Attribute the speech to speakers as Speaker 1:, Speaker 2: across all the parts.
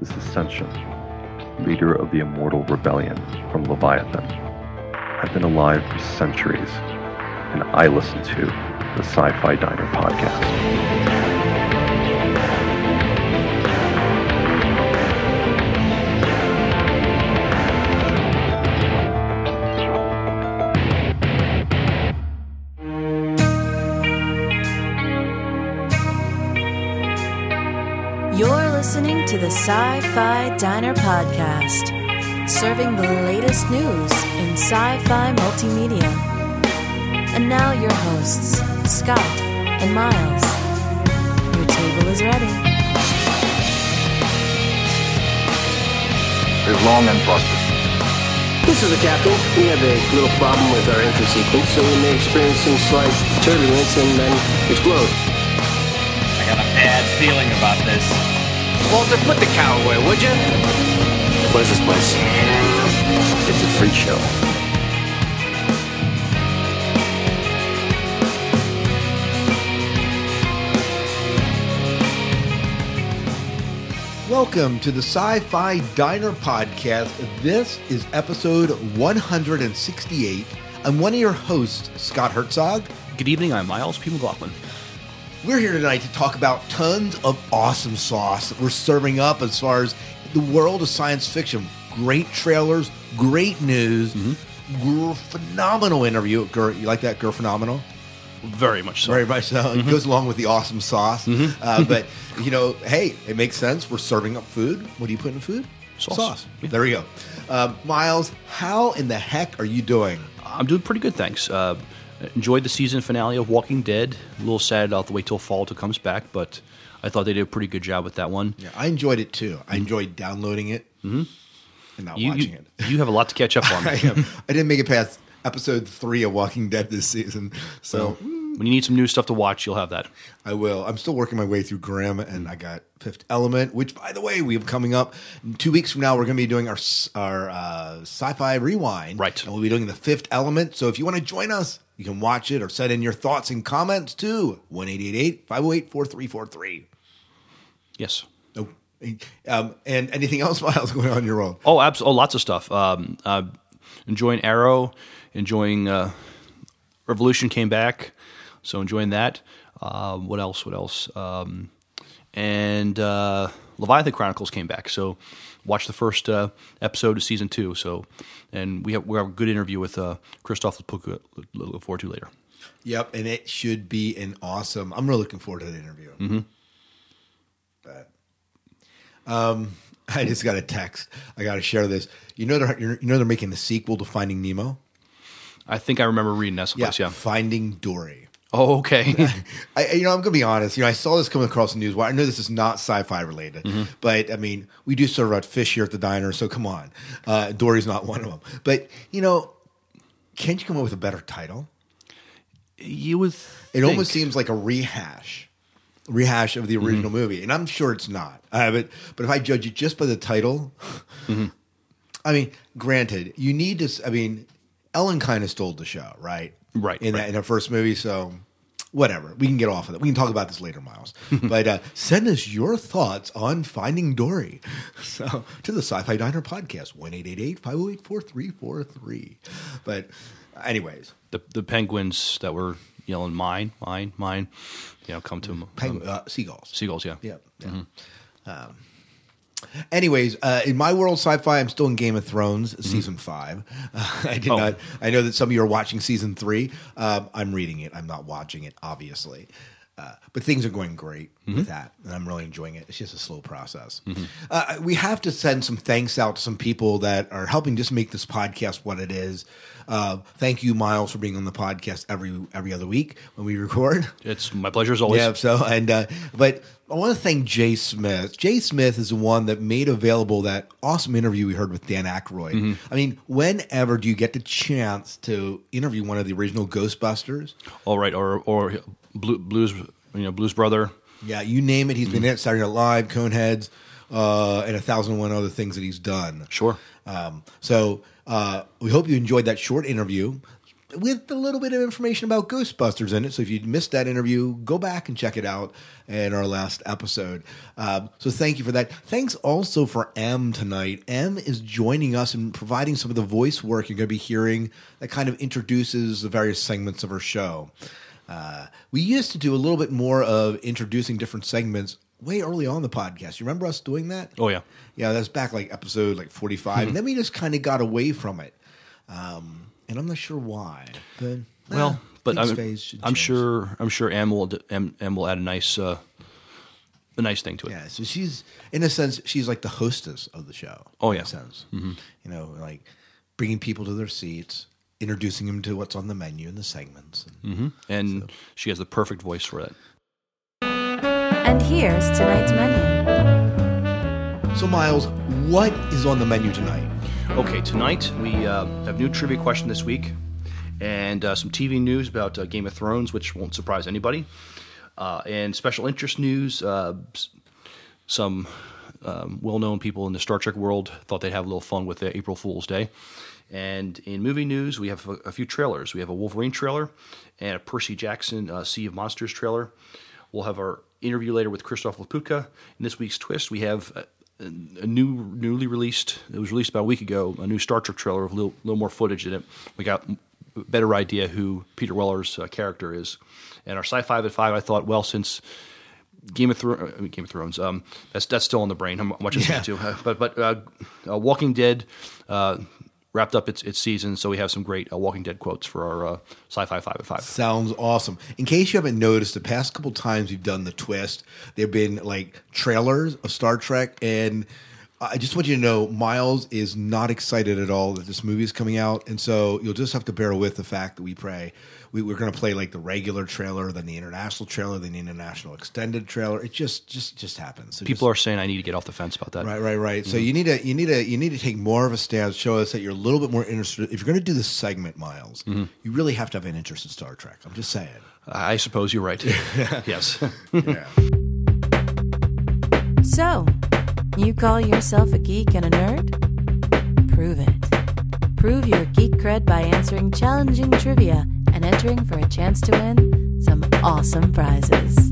Speaker 1: is Ascension, leader of the immortal rebellion from Leviathan. I've been alive for centuries, and I listen to the Sci Fi Diner podcast.
Speaker 2: To the Sci Fi Diner Podcast, serving the latest news in sci fi multimedia. And now, your hosts, Scott and Miles. Your table is ready.
Speaker 3: is long and prosperous.
Speaker 4: This is the captain. We have a little problem with our entry sequence, so we may experience some slight turbulence and then explode.
Speaker 5: I got a bad feeling about this.
Speaker 4: Walter, put the cow away, would you?
Speaker 3: What is this place?
Speaker 4: It's a freak show.
Speaker 6: Welcome to the Sci Fi Diner Podcast. This is episode 168. I'm one of your hosts, Scott Herzog.
Speaker 7: Good evening, I'm Miles P. McLaughlin.
Speaker 6: We're here tonight to talk about tons of awesome sauce that we're serving up as far as the world of science fiction. Great trailers, great news, gr- phenomenal interview. You like that, Gur Phenomenal?
Speaker 7: Very much so.
Speaker 6: Very much so. It goes along with the awesome sauce. Uh, but, you know, hey, it makes sense. We're serving up food. What do you put in food?
Speaker 7: Sauce. Yeah.
Speaker 6: There we go. Um, Miles, how in the heck are you doing?
Speaker 7: I'm doing pretty good, thanks. Uh, enjoyed the season finale of Walking Dead. A little sad I'll have to wait till fall to comes back, but I thought they did a pretty good job with that one.
Speaker 6: Yeah, I enjoyed it too. I enjoyed downloading it and not
Speaker 7: You,
Speaker 6: watching
Speaker 7: you,
Speaker 6: it.
Speaker 7: you have a lot to catch up on.
Speaker 6: I. I didn't make it past episode three of Walking Dead this season, so
Speaker 7: when you need some new stuff to watch, you'll have that.
Speaker 6: I will. I'm still working my way through Grimm, and I got Fifth Element, which, by the way, we have coming up two weeks from now. We're going to be doing our our uh, sci-fi rewind,
Speaker 7: Right.
Speaker 6: And we'll be doing the Fifth Element. So if you want to join us, you can watch it or send in your thoughts and comments to one 508 4343
Speaker 7: Yes.
Speaker 6: Oh, um, and anything else, Miles, going on in your world?
Speaker 7: Oh, abs- oh lots of stuff. Um, uh, enjoying Arrow, enjoying uh, Revolution came back, so enjoying that. Uh, what else? What else? Um, and uh, Leviathan Chronicles came back, so watch the first uh, episode of season two. So, and we have we have a good interview with uh, Christof Laputka. Look forward to later.
Speaker 6: Yep, and it should be an awesome. I'm really looking forward to the interview. Mm-hmm. But, um, I just got a text. I got to share this. You know they're you know they're making the sequel to Finding Nemo.
Speaker 7: I think I remember reading that someplace. Yeah.
Speaker 6: Finding Dory.
Speaker 7: Oh, okay.
Speaker 6: I, you know, I'm gonna be honest. You know, I saw this coming across the news. I know this is not sci-fi related,
Speaker 7: Mm-hmm.
Speaker 6: but I mean, we do serve out fish here at the diner, so come on. Uh, Dory's not one of them. But you know, can't you come up with a better title?
Speaker 7: you would.
Speaker 6: It almost seems like a rehash, rehash of the original movie, and I'm sure it's not. Uh, but but if I judge it just by the title, I mean, granted, you need to. I mean, Ellen kind of stole the show, right?
Speaker 7: Right,
Speaker 6: in
Speaker 7: right.
Speaker 6: that in her first movie, so. Whatever. We can get off of that. We can talk about this later, Miles. but uh, send us your thoughts on Finding Dory. So to the Sci-Fi Diner podcast, 1-888-508-4343. But anyways,
Speaker 7: the the penguins that were yelling mine, mine, mine. You know, come to them.
Speaker 6: peng- uh, seagulls.
Speaker 7: Seagulls, yeah.
Speaker 6: Yeah. yeah. Um, anyways, uh, in my world, sci-fi, I'm still in Game of Thrones season five. Uh, I did
Speaker 7: Oh.
Speaker 6: not. I know that some of you are watching season three. Um, I'm reading it. I'm not watching it, obviously. Uh, but things are going great with that, and I'm really enjoying it. It's just a slow process. Uh, we have to send some thanks out to some people that are helping just make this podcast what it is. Uh, thank you, Miles, for being on the podcast every every other week when we record.
Speaker 7: It's my pleasure as always.
Speaker 6: Yeah, so and uh, but I want to thank Jay Smith. Jay Smith is the one that made available that awesome interview we heard with Dan Aykroyd.
Speaker 7: Mm-hmm.
Speaker 6: I mean, whenever do you get the chance to interview one of the original Ghostbusters?
Speaker 7: All right, or or Blue, Blues, you know, Blues Brother.
Speaker 6: Yeah, you name it. He's been at Saturday Night Live, Coneheads, uh, and a thousand and one other things that he's done.
Speaker 7: Sure.
Speaker 6: Um, so uh, we hope you enjoyed that short interview. with a little bit of information about Ghostbusters in it. So if you missed that interview, go back and check it out in our last episode. Um, so thank you for that. Thanks also for M tonight. M is joining us and providing some of the voice work you're going to be hearing that kind of introduces the various segments of our show. Uh, we used to do a little bit more of introducing different segments way early on the podcast. You remember us doing that?
Speaker 7: Oh, yeah.
Speaker 6: Yeah, that's back like episode like 45. And then we just kind of got away from it. Um, and I'm not sure why. But
Speaker 7: Well, but I'm, I'm sure I'm sure M will M, M will add a nice uh, a nice thing to it.
Speaker 6: Yeah, so she's in a sense she's like the hostess of the show.
Speaker 7: Oh,
Speaker 6: in
Speaker 7: yeah.
Speaker 6: a sense. You know, like bringing people to their seats, introducing him to what's on the menu and the segments. And
Speaker 7: And she has the perfect voice for it.
Speaker 2: And here's tonight's menu.
Speaker 6: So, Miles, what is on the menu tonight?
Speaker 7: Okay, tonight we uh, have new trivia question this week, and uh, some TV news about uh, Game of Thrones, which won't surprise anybody, uh, and special interest news. Uh, some um, well-known people in the Star Trek world thought they'd have a little fun with the April Fool's Day. And in movie news, we have a, a few trailers. We have a Wolverine trailer and a Percy Jackson uh, Sea of Monsters trailer. We'll have our interview later with Christof Laputka. In this week's twist, we have a, a new, newly released. It was released about a week ago. A new Star Trek trailer with a little, little more footage in it. We got a better idea who Peter Weller's uh, character is. And our sci-fi at five, I thought, well, since Game of Thrones, I mean, Game of Thrones. Um, that's that's still in the brain. How much is
Speaker 6: Yeah.
Speaker 7: that too? Uh, but but uh, uh, Walking Dead uh, wrapped up its its season, so we have some great uh, Walking Dead quotes for our uh, sci-fi five at five.
Speaker 6: Sounds awesome. In case you haven't noticed, the past couple times we've done the twist, there've been like trailers of Star Trek, and I just want you to know Miles is not excited at all that this movie is coming out, and so you'll just have to bear with the fact that we pray we, we're going to play like the regular trailer, then the international trailer, then the international extended trailer. It just just just happens. So
Speaker 7: People
Speaker 6: just-
Speaker 7: are saying I need to get off the fence about that.
Speaker 6: Right, right, right. So mm-hmm. you need to you need to you need to take more of a stance. Show us that you're a little bit more interested. If you're going to do this segment, Miles, mm-hmm. you really have to have an interest in Star Trek. I'm just saying.
Speaker 7: I suppose you're right. yes.
Speaker 6: Yeah.
Speaker 2: So, you call yourself a geek and a nerd? Prove it. Prove your geek cred by answering challenging trivia and entering for a chance to win some awesome prizes.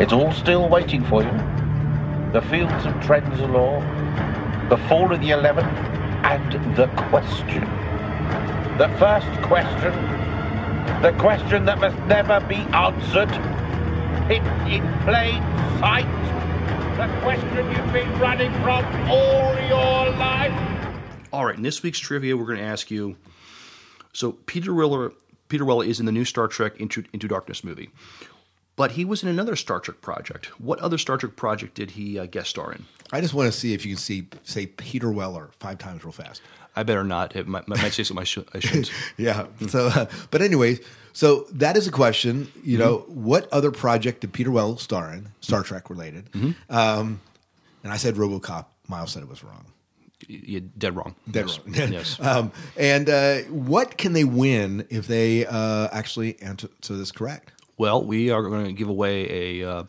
Speaker 8: It's all still waiting for you. The fields of Trenzalore, the fall of the eleventh, and the question. The first question, the question that must never be answered, hid in plain sight, the question you've been running from all your life.
Speaker 7: All right. In this week's trivia, we're going to ask you. So Peter Weller, Peter Weller is in the new Star Trek Into Into Darkness movie, but he was in another Star Trek project. What other Star Trek project did he uh, guest star in?
Speaker 6: I just want to see if you can see say Peter Weller five times real fast.
Speaker 7: I better not. It might, might say something I, should, I shouldn't.
Speaker 6: Yeah. So, uh, but anyways, so that is a question. You know, what other project did Peter Weller star in? Star Trek related. Um, and I said RoboCop. Miles said it was wrong.
Speaker 7: You're dead wrong.
Speaker 6: Dead
Speaker 7: yes.
Speaker 6: wrong.
Speaker 7: yes.
Speaker 6: Um, and uh, what can they win if they uh, actually answer to this correct?
Speaker 7: Well, we are going to give away a, uh,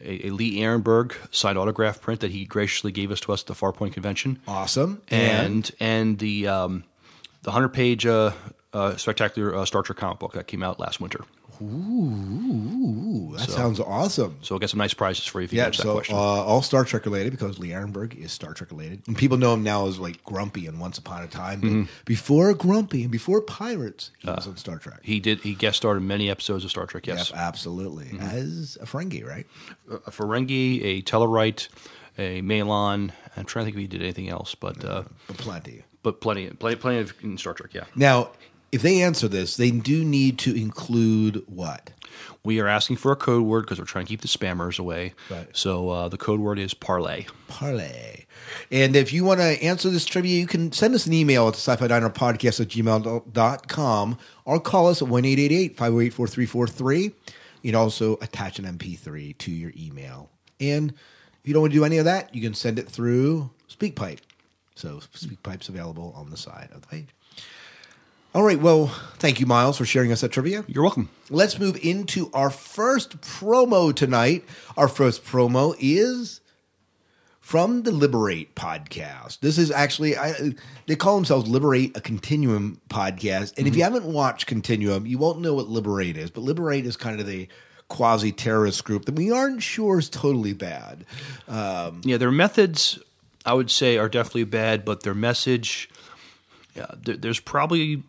Speaker 7: a, a Lee Arenberg signed autograph print that he graciously gave us to us at the Farpoint Convention,
Speaker 6: Awesome.
Speaker 7: and and the um, the hundred page uh, uh, spectacular uh, Star Trek comic book that came out last winter.
Speaker 6: Ooh, that sounds awesome.
Speaker 7: So we'll get some nice prizes for you if you
Speaker 6: Yeah,
Speaker 7: answer that
Speaker 6: so uh,
Speaker 7: question.
Speaker 6: all Star Trek related because Lee Arenberg is Star Trek related, and people know him now as like Grumpy and Once Upon a Time. But
Speaker 7: Mm-hmm.
Speaker 6: before Grumpy and before Pirates, he
Speaker 7: Uh,
Speaker 6: was on Star Trek.
Speaker 7: he did. He guest starred in many episodes of Star Trek. Yes,
Speaker 6: Yep, absolutely,
Speaker 7: Mm-hmm.
Speaker 6: as a Ferengi, right?
Speaker 7: a Ferengi, a Tellarite, a Malon. I'm trying to think if he did anything else, but uh,
Speaker 6: But plenty.
Speaker 7: but plenty, plenty, plenty of in Star Trek. Yeah,
Speaker 6: Now, if they answer this, they do need to include what?
Speaker 7: we are asking for a code word because we're trying to keep the spammers away.
Speaker 6: Right.
Speaker 7: So uh, the code word is parlay.
Speaker 6: Parlay. And if you want to answer this trivia, you can send us an email at sci fi diner podcast at gmail.com or call us at 1 508 4343. You can also attach an MP3 to your email. And if you don't want to do any of that, you can send it through SpeakPipe. So SpeakPipe's available on the side of the page. All right. Well, thank you, Miles, for sharing us that trivia.
Speaker 7: You're welcome.
Speaker 6: Let's move into our first promo tonight. Our first promo is from the Liberate podcast. This is actually I, they call themselves Liberate a Continuum podcast. And if you haven't watched Continuum, you won't know what Liberate is. But Liberate is kind of the quasi terrorist group that we aren't sure is totally bad. Um,
Speaker 7: Yeah, their methods, I would say, are definitely bad, but their message, yeah, there, there's probably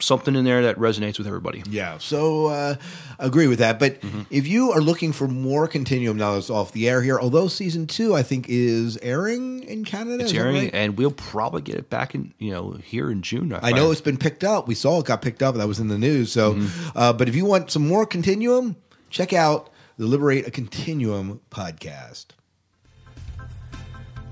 Speaker 7: something in there that resonates with everybody.
Speaker 6: Yeah, so uh, agree with that. But if you are looking for more Continuum now that's off the air here, although season two I think is airing in Canada,
Speaker 7: It's airing,
Speaker 6: right?
Speaker 7: and we'll probably get it back in, you know, here in June.
Speaker 6: I know it's been picked up. We saw it got picked up. That was in the news. So,
Speaker 7: Mm-hmm.
Speaker 6: uh, but if you want some more Continuum, check out the Liberate a Continuum podcast.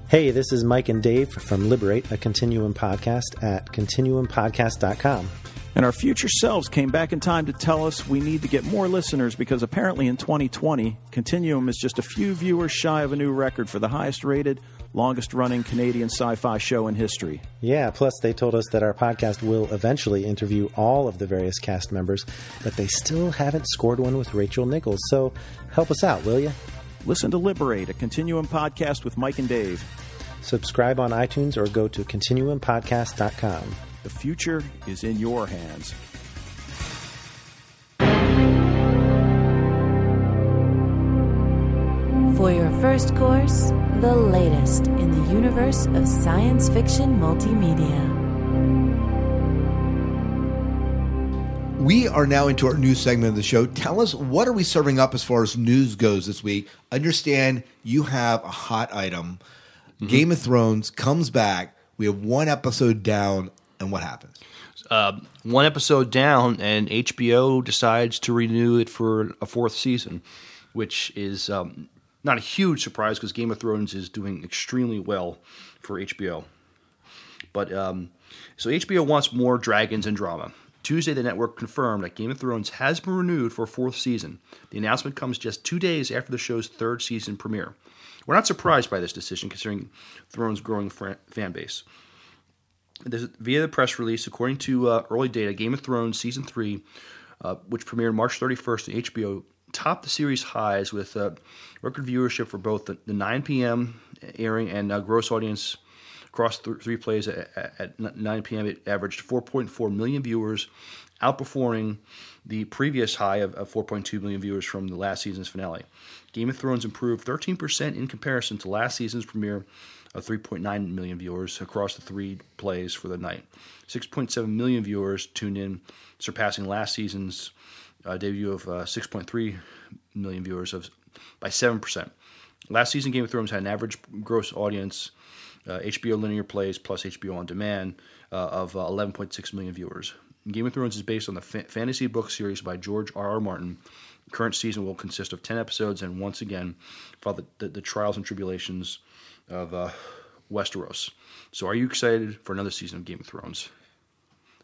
Speaker 9: Hey, this is Mike and Dave from Liberate, a Continuum podcast at continuumpodcast.com.
Speaker 10: And our future selves came back in time to tell us we need to get more listeners because apparently in 2020, Continuum is just a few viewers shy of a new record for the highest rated, longest running Canadian sci fi show in history.
Speaker 9: Yeah, plus they told us that our podcast will eventually interview all of the various cast members, but they still haven't scored one with Rachel Nichols. So help us out, will you?
Speaker 10: Listen to Liberate, a Continuum podcast with Mike and Dave.
Speaker 9: Subscribe on iTunes or go to continuumpodcast.com.
Speaker 10: The future is in your hands.
Speaker 2: For your first course, the latest in the universe of science fiction multimedia.
Speaker 6: We are now into our news segment of the show. Tell us what are we serving up as far as news goes this week. Understand you have a hot item.
Speaker 7: Mm-hmm.
Speaker 6: Game of Thrones comes back. We have one episode down, and what happens?
Speaker 7: uh, one episode down, and HBO decides to renew it for a fourth season, which is um, not a huge surprise because Game of Thrones is doing extremely well for HBO. But um, so HBO wants more dragons and drama. Tuesday, the network confirmed that Game of Thrones has been renewed for a fourth season. The announcement comes just two days after the show's third season premiere. We're not surprised by this decision, considering Thrones' growing fan base. There's, via the press release, according to uh, early data, Game of Thrones season three, uh, which premiered March 31st on HBO, topped the series highs with uh, record viewership for both the, the 9 p.m. airing and uh, gross audience across th- three plays at, at 9 p.m. It averaged 4.4 million viewers, outperforming the previous high of, of 4.2 million viewers from the last season's finale. Game of Thrones improved 13% in comparison to last season's premiere 3.9 million viewers across the three plays for the night. 6.7 million viewers tuned in, surpassing last season's uh, debut of uh, 6.3 million viewers of by 7%. Last season, Game of Thrones had an average gross audience, uh, HBO linear plays plus HBO on demand, uh, of uh, 11.6 million viewers. Game of Thrones is based on the fa- fantasy book series by George R. R. Martin. Current season will consist of 10 episodes and once again follow the, the, the trials and tribulations of uh, Westeros. So, are you excited for another season of Game of Thrones?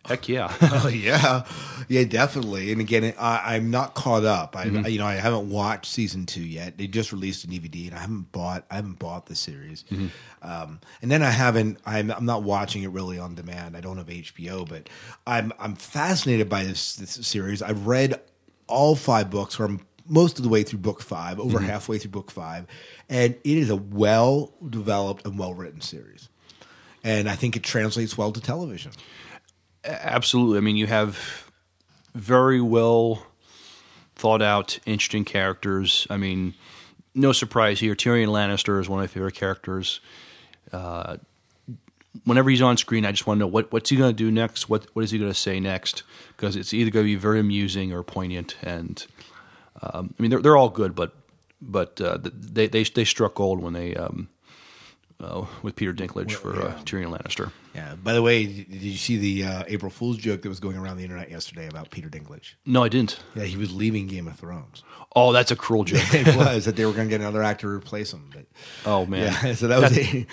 Speaker 7: Heck yeah!
Speaker 6: oh yeah, yeah, definitely. And again, I, I'm not caught up. I,
Speaker 7: Mhm.
Speaker 6: you know, I haven't watched season two yet. They just released a DVD, and I haven't bought. I haven't bought the series.
Speaker 7: Mhm.
Speaker 6: Um, and then I haven't. I'm, I'm not watching it really on demand. I don't have HBO, but I'm I'm fascinated by this this series. I've read all five books, or I'm most of the way through book five, over
Speaker 7: Mhm.
Speaker 6: halfway through book five, and it is a well developed and well written series. And I think it translates well to television.
Speaker 7: Absolutely. I mean, you have very well thought out, interesting characters. I mean, no surprise here. Tyrion Lannister is one of my favorite characters. Uh, whenever he's on screen, I just want to know what, what's he going to do next. What what is he going to say next? Because it's either going to be very amusing or poignant. And um, I mean, they're they're all good, but but uh, they they they struck gold when they. Um, uh, with Peter Dinklage for uh, Tyrion Lannister.
Speaker 6: Yeah. By the way, did you see the uh, April Fool's joke that was going around the internet yesterday about Peter Dinklage?
Speaker 7: No, I didn't.
Speaker 6: Yeah, he was leaving Game of Thrones.
Speaker 7: Oh, that's a cruel joke.
Speaker 6: it was that they were going to get another actor to replace him. But
Speaker 7: Oh man,
Speaker 6: yeah, so that was.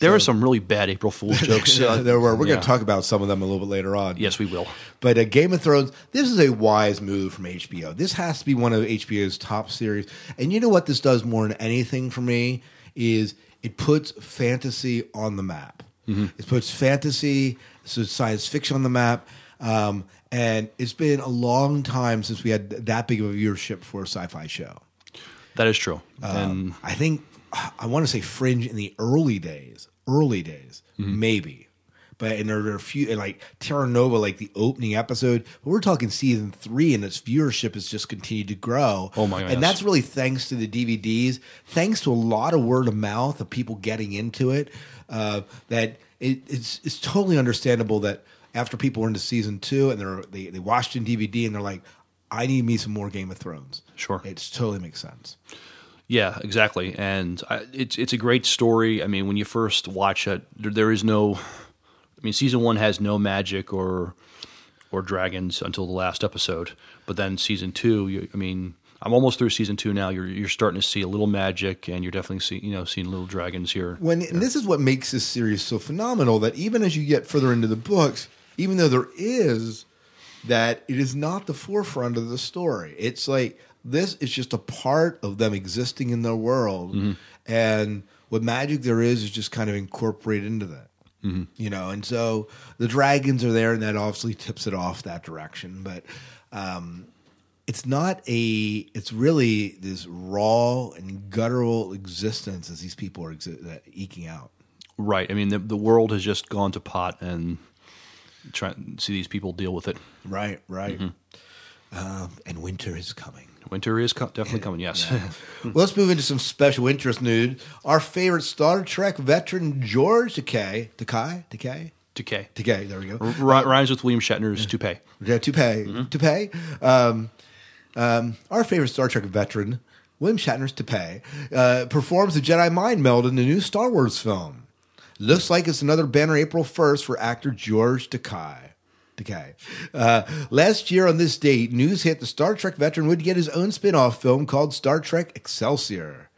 Speaker 7: There are some really bad April Fool's jokes. Uh,
Speaker 6: there were. We're going to talk about some of them a little bit later on.
Speaker 7: Yes, we will.
Speaker 6: But uh, Game of Thrones, this is a wise move from HBO. This has to be one of HBO's top series. And you know what this does more than anything for me is it puts fantasy on the map.
Speaker 7: Mhm.
Speaker 6: It puts fantasy, so science fiction on the map. Um, and it's been a long time since we had that big of a viewership for a sci-fi show.
Speaker 7: That is true.
Speaker 6: Um,
Speaker 7: and
Speaker 6: I think I want to say Fringe in the early days, early days,
Speaker 7: Mm-hmm.
Speaker 6: maybe. But and there are a few and like Terra Nova, like the opening episode. But we're talking season three, and its viewership has just continued to grow.
Speaker 7: Oh my
Speaker 6: And that's really thanks to the DVDs, thanks to a lot of word of mouth of people getting into it. Uh, that it, it's it's totally understandable that after people were into season two and they're they they watched in DVD and they're like, I need me some more Game of Thrones.
Speaker 7: Sure.
Speaker 6: it totally makes sense.
Speaker 7: Yeah, exactly. And I, it's it's a great story. I mean, when you first watch it, there, there is no. I mean, season one has no magic or or dragons until the last episode. But then season two, you, I mean, I'm almost through season two now. You're you're starting to see a little magic, and you're definitely see you know seeing little dragons here.
Speaker 6: When and this is what makes this series so phenomenal that even as you get further into the books, even though there is that it is not the forefront of the story. It's like this is just a part of them existing in their world, and what magic there is is just kind of incorporated into that. You know, and so the dragons are there, and that obviously tips it off that direction. But um, it's not a. It's really this raw and guttural existence as these people are exi- eking out.
Speaker 7: Right. I mean, the the world has just gone to pot, and try and see these people deal with it.
Speaker 6: Right, right. Um, and winter is coming.
Speaker 7: Winter is co- definitely coming. Yes.
Speaker 6: well, let's move into some special interest news. Our favorite Star Trek veteran George Takei, Takei, Takei,
Speaker 7: Decay.
Speaker 6: Takei. There we go.
Speaker 7: R- rhymes with William Shatner's toupee.
Speaker 6: Yeah, toupee, toupee. Um, um, our favorite Star Trek veteran, William Shatner's toupee, uh, performs the Jedi mind meld in the new Star Wars film. Looks like it's another banner April 1st for actor George Takei. Takei. Uh, last year on this date, news hit the Star Trek veteran would get his own spin off film called Star Trek Excelsior.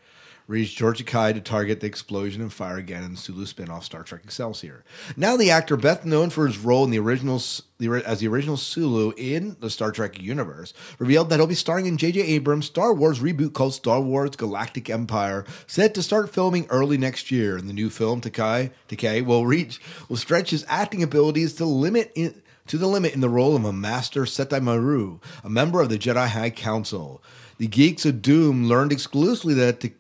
Speaker 6: Reached George Takei to target the explosion and fire again in Sulu spin-off Star Trek Excelsior. Now the actor, best known for his role in the original the, as the original Sulu in the Star Trek universe, revealed that he'll be starring in J.J. Abrams' Star Wars reboot called Star Wars Galactic Empire, set to start filming early next year. In the new film, Takei, will reach will stretch his acting abilities to limit in, to the limit in the role of a master Setai Maru, a member of the Jedi High Council. The geeks of Doom learned exclusively that. Takei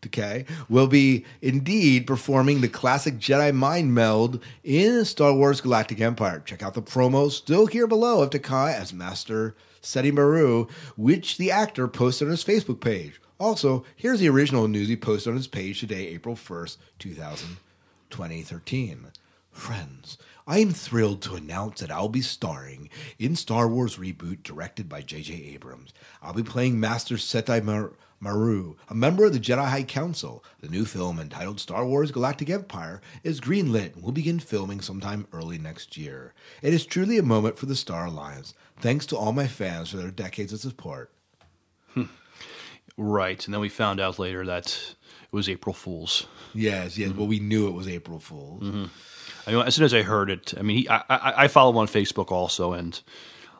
Speaker 6: Takei will be indeed performing the classic Jedi mind meld in Star Wars Galactic Empire. Check out the promo still here below of Takei as Master Seti Maru, which the actor posted on his Facebook page. Also, here's the original news he posted on his page today, April 1st, 2013. Friends, I am thrilled to announce that I'll be starring in Star Wars reboot directed by J.J. Abrams. I'll be playing Master Setai Mar- Maru, a member of the Jedi High Council. The new film entitled Star Wars Galactic Empire is greenlit and will begin filming sometime early next year. It is truly a moment for the Star Alliance. Thanks to all my fans for their decades of support.
Speaker 7: Right. And then we found out later that it was April Fool's.
Speaker 6: Yes, yes. Well, we knew it was April Fool's. Mm-hmm.
Speaker 7: I mean, as soon as I heard it, I mean, he, I, I, I follow him on Facebook also, and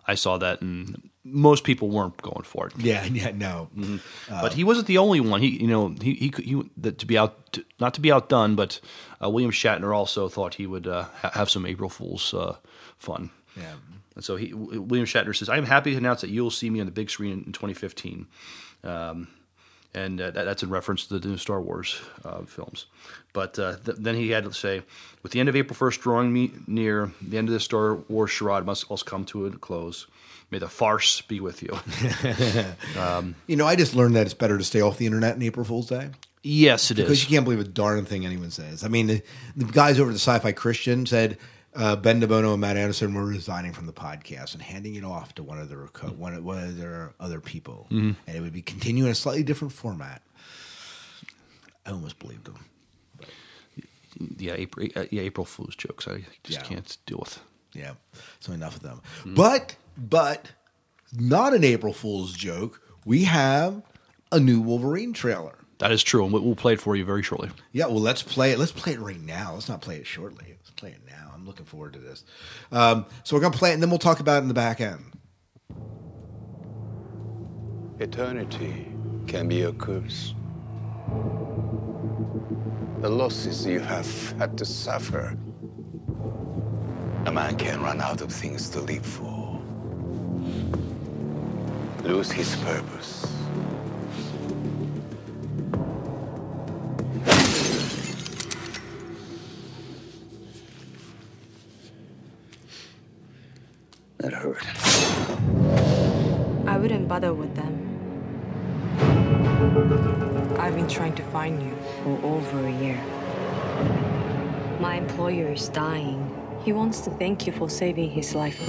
Speaker 7: I saw that, and most people weren't going for it.
Speaker 6: Yeah, yeah, no.
Speaker 7: but he wasn't the only one. He, you know, he he, could- he that to be out, to, not to be outdone, but uh, William Shatner also thought he would uh, ha- have some April Fool's uh, fun.
Speaker 6: Yeah.
Speaker 7: And so he, William Shatner says, "I am happy to announce that you'll see me on the big screen in 2015." Um, and uh, that, that's in reference to the new Star Wars uh, films. But uh, th- then he had to say, with the end of April 1st drawing me near, the end of the Star Wars charade must also come to a close. May the farce be with you.
Speaker 6: You know, I just learned that it's better to stay off the internet in April Fool's Day.
Speaker 7: yes, it is.
Speaker 6: Because you can't believe a darn thing anyone says. I mean, the, the guys over at the Sci-Fi Christian said uh, Ben DeBono and Matt Anderson were resigning from the podcast and handing it off to one of their co- one of, one of their other people, and it would be continuing a slightly different format. I almost believed them.
Speaker 7: yeah, April, uh, yeah, April Fool's jokes. I just
Speaker 6: Yeah.
Speaker 7: can't deal with.
Speaker 6: Yeah, so enough of them. But but not an April Fool's joke. We have a new Wolverine trailer.
Speaker 7: That is true, and we- we'll play it for you very shortly.
Speaker 6: Yeah, well, let's play it. Let's play it right now. Let's not play it shortly. Let's play it now. Looking forward to this. Um, so we're gonna play it, and then we'll talk about it in the back end.
Speaker 11: Eternity can be a curse. The losses you have had to suffer. A man can run out of things to live for. Lose his purpose.
Speaker 12: Is dying. He wants to thank you for saving his life.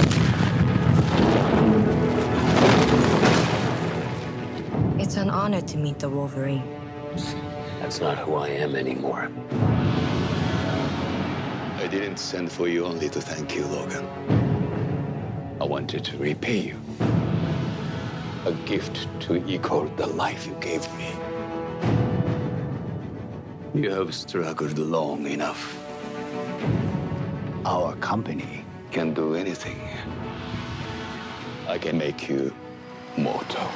Speaker 12: It's an honor to meet the Wolverine.
Speaker 11: That's not who I am anymore. I didn't send for you only to thank you, Logan. I wanted to repay you. A gift to equal the life you gave me. You have struggled long enough. Our company can do anything. I can make you mortal.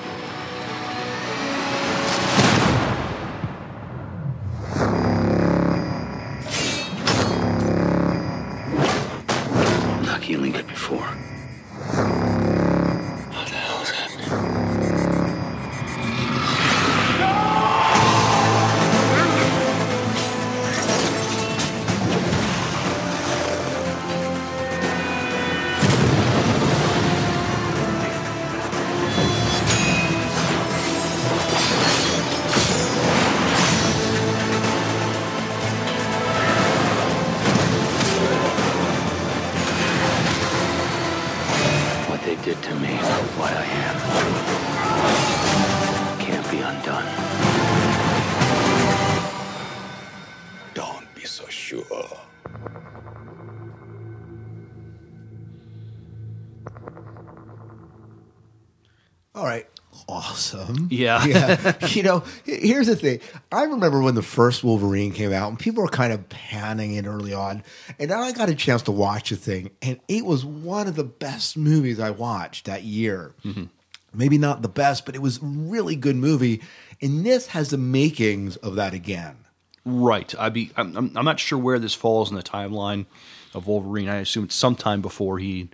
Speaker 7: Yeah.
Speaker 6: yeah. You know, here's the thing. I remember when the first Wolverine came out and people were kind of panning it early on. And then I got a chance to watch the thing. And it was one of the best movies I watched that year. Mm-hmm. Maybe not the best, but it was a really good movie. And this has the makings of that again.
Speaker 7: Right. I be. I'm. I'm not sure where this falls in the timeline of Wolverine. I assume it's sometime before he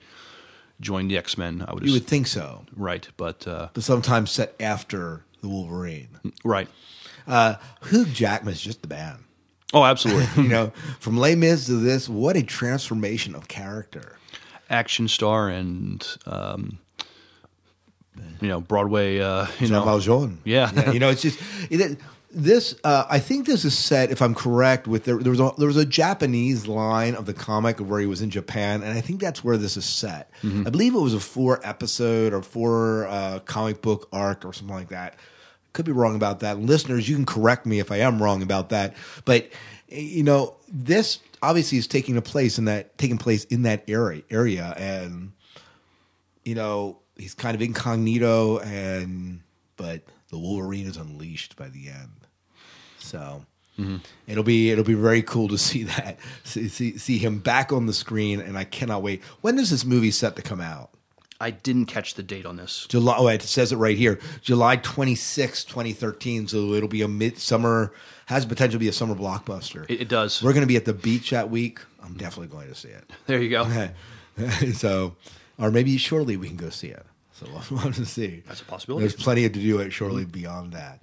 Speaker 7: joined the X Men. I would.
Speaker 6: You would think so.
Speaker 7: Right, but uh,
Speaker 6: But sometimes set after the Wolverine.
Speaker 7: right.
Speaker 6: Uh, Hugh Jackman's just the man.
Speaker 7: Oh, absolutely.
Speaker 6: you know, from Les Mis to this, what a transformation of character.
Speaker 7: Action star and um, you know Broadway. Uh, you
Speaker 6: Jean
Speaker 7: know,
Speaker 6: Valjean.
Speaker 7: Yeah.
Speaker 6: you know, it's just it, this. Uh, I think this is set, if I'm correct, with there, there was a, there was a Japanese line of the comic where he was in Japan, and I think that's where this is set.
Speaker 7: Mhm.
Speaker 6: I believe it was a four episode or four uh, comic book arc or something like that. Could be wrong about that. Listeners, you can correct me if I am wrong about that. But you know, this obviously is taking a place in that taking place in that area area, and you know, he's kind of incognito and but the Wolverine is unleashed by the end. So
Speaker 7: Mhm.
Speaker 6: it'll be it'll be very cool to see that see, see see him back on the screen and I cannot wait. When is this movie set to come out?
Speaker 7: I didn't catch the date on this.
Speaker 6: July oh it says it right here. July 26, 2013. So it'll be a midsummer has potential to be a summer blockbuster.
Speaker 7: It, it does.
Speaker 6: We're going to be at the beach that week. I'm definitely going to see it.
Speaker 7: There you go.
Speaker 6: so, or maybe shortly we can go see it. So we'll have to see.
Speaker 7: That's a possibility.
Speaker 6: There's plenty to do it shortly beyond that.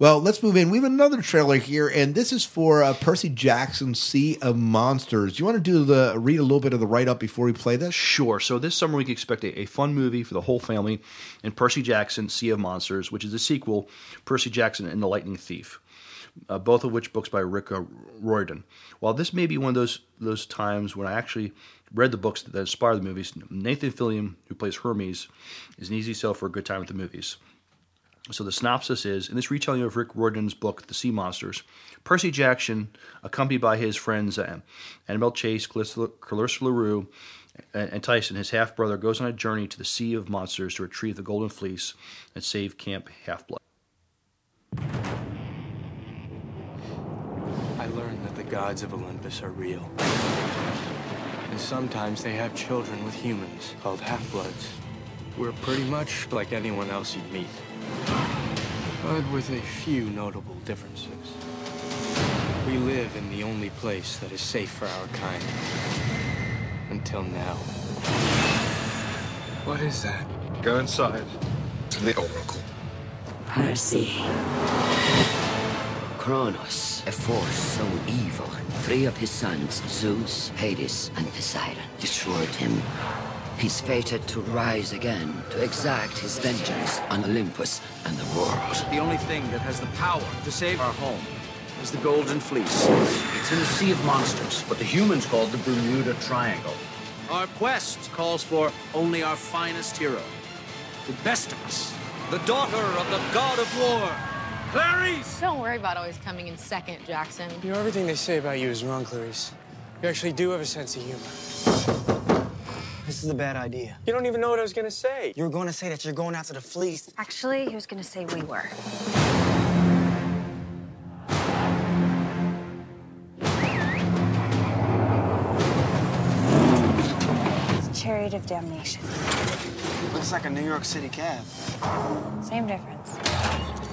Speaker 6: Well, let's move in. We have another trailer here, and this is for uh, Percy Jackson's Sea of Monsters. Do you want to do the read a little bit of the write up before we play this?
Speaker 7: Sure. So this summer we can expect a, a fun movie for the whole family in Percy Jackson, Sea of Monsters, which is a sequel, Percy Jackson and the Lightning Thief. Uh, both of which books by Rick uh, Riordan. While this may be one of those those times when I actually read the books that inspired the movies, Nathan Fillion, who plays Hermes, is an easy sell for a good time at the movies. So the synopsis is: In this retelling of Rick Riordan's book, The Sea Monsters, Percy Jackson, accompanied by his friends uh, Annabelle Chase, Clarissa Clarissa LaRue, and Tyson, his half brother, goes on a journey to the Sea of Monsters to retrieve the Golden Fleece and save Camp Half Blood.
Speaker 13: I learned that the gods of Olympus are real. And sometimes they have children with humans called half-bloods. We're pretty much like anyone else you'd meet. But with a few notable differences. We live in the only place that is safe for our kind. Until now. What is that? Go inside. To the Oracle.
Speaker 14: Percy. Kronos, a force so evil, three of his sons, Zeus, Hades, and Poseidon, destroyed him. He's fated to rise again to exact his vengeance on Olympus and the world.
Speaker 15: The only thing that has the power to save our home is the Golden Fleece. It's in the Sea of Monsters, what the humans call the Bermuda Triangle. Our quest calls for only our finest hero, the best of us, the daughter of the god of war, Clarice!
Speaker 16: Don't worry about always coming in second, Jackson.
Speaker 17: You know, everything they say about you is wrong, Clarice. You actually do have a sense of humor.
Speaker 18: This is a bad idea.
Speaker 17: You don't even know what I was gonna say.
Speaker 18: You were going to say that you're going after the fleece.
Speaker 16: Actually, he was going to say we were. It's Chariot of Damnation.
Speaker 18: Looks like a New York City cab.
Speaker 16: Same difference.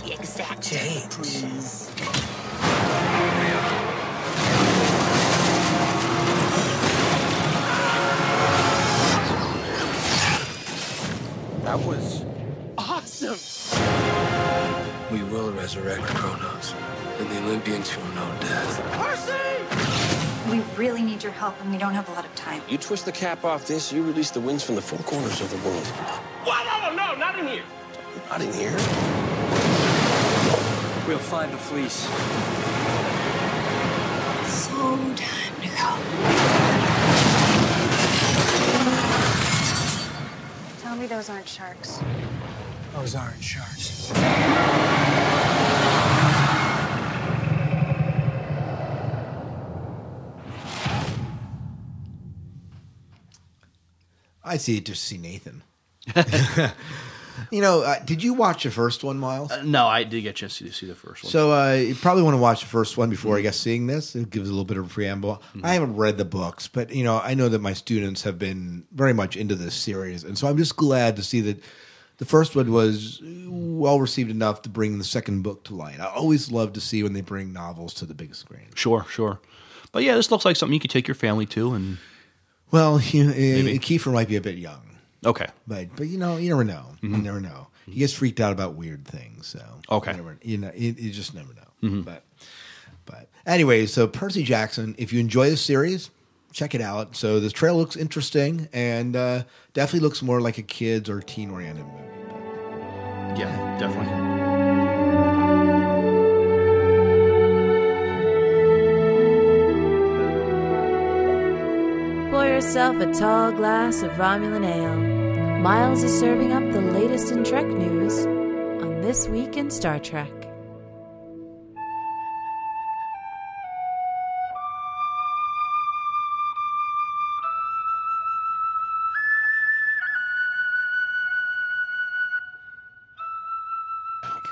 Speaker 14: The exact change. Please.
Speaker 15: That was awesome!
Speaker 13: We will resurrect Kronos, and the Olympians will know death. Percy!
Speaker 16: We really need your help, and we don't have a lot of time.
Speaker 4: You twist the cap off this, you release the winds from the four corners of the world.
Speaker 15: What? No, no, no, not in here.
Speaker 4: Not in here.
Speaker 17: We'll find the fleece.
Speaker 16: So time to go. Tell me those aren't sharks.
Speaker 17: Those aren't sharks.
Speaker 6: I see it just see Nathan. you know, uh, did you watch the first one, Miles?
Speaker 7: Uh, no, I did get a chance to see the first one.
Speaker 6: So uh, you probably want to watch the first one before I guess seeing this. It gives a little bit of a preamble. I haven't read the books, but you know I know that my students have been very much into this series, and so I'm just glad to see that the first one was well received enough to bring the second book to light. I always love to see when they bring novels to the big screen.
Speaker 7: Sure, sure. But yeah, this looks like something you could take your family to, and
Speaker 6: Well, you, uh,
Speaker 7: Maybe.
Speaker 6: Kiefer might be a bit young,
Speaker 7: okay,
Speaker 6: but but you know you never know. You
Speaker 7: Mhm.
Speaker 6: never know. He gets freaked out about weird things. So
Speaker 7: Okay.
Speaker 6: you, never, you know you, you just never know.
Speaker 7: Mhm.
Speaker 6: But but anyway, so Percy Jackson. If you enjoy the series, check it out. So this trailer looks interesting and uh, definitely looks more like a kids or teen oriented movie.
Speaker 7: yeah, definitely.
Speaker 2: Pour yourself a tall glass of Romulan ale. Miles is serving up the latest in Trek news on This Week in Star Trek.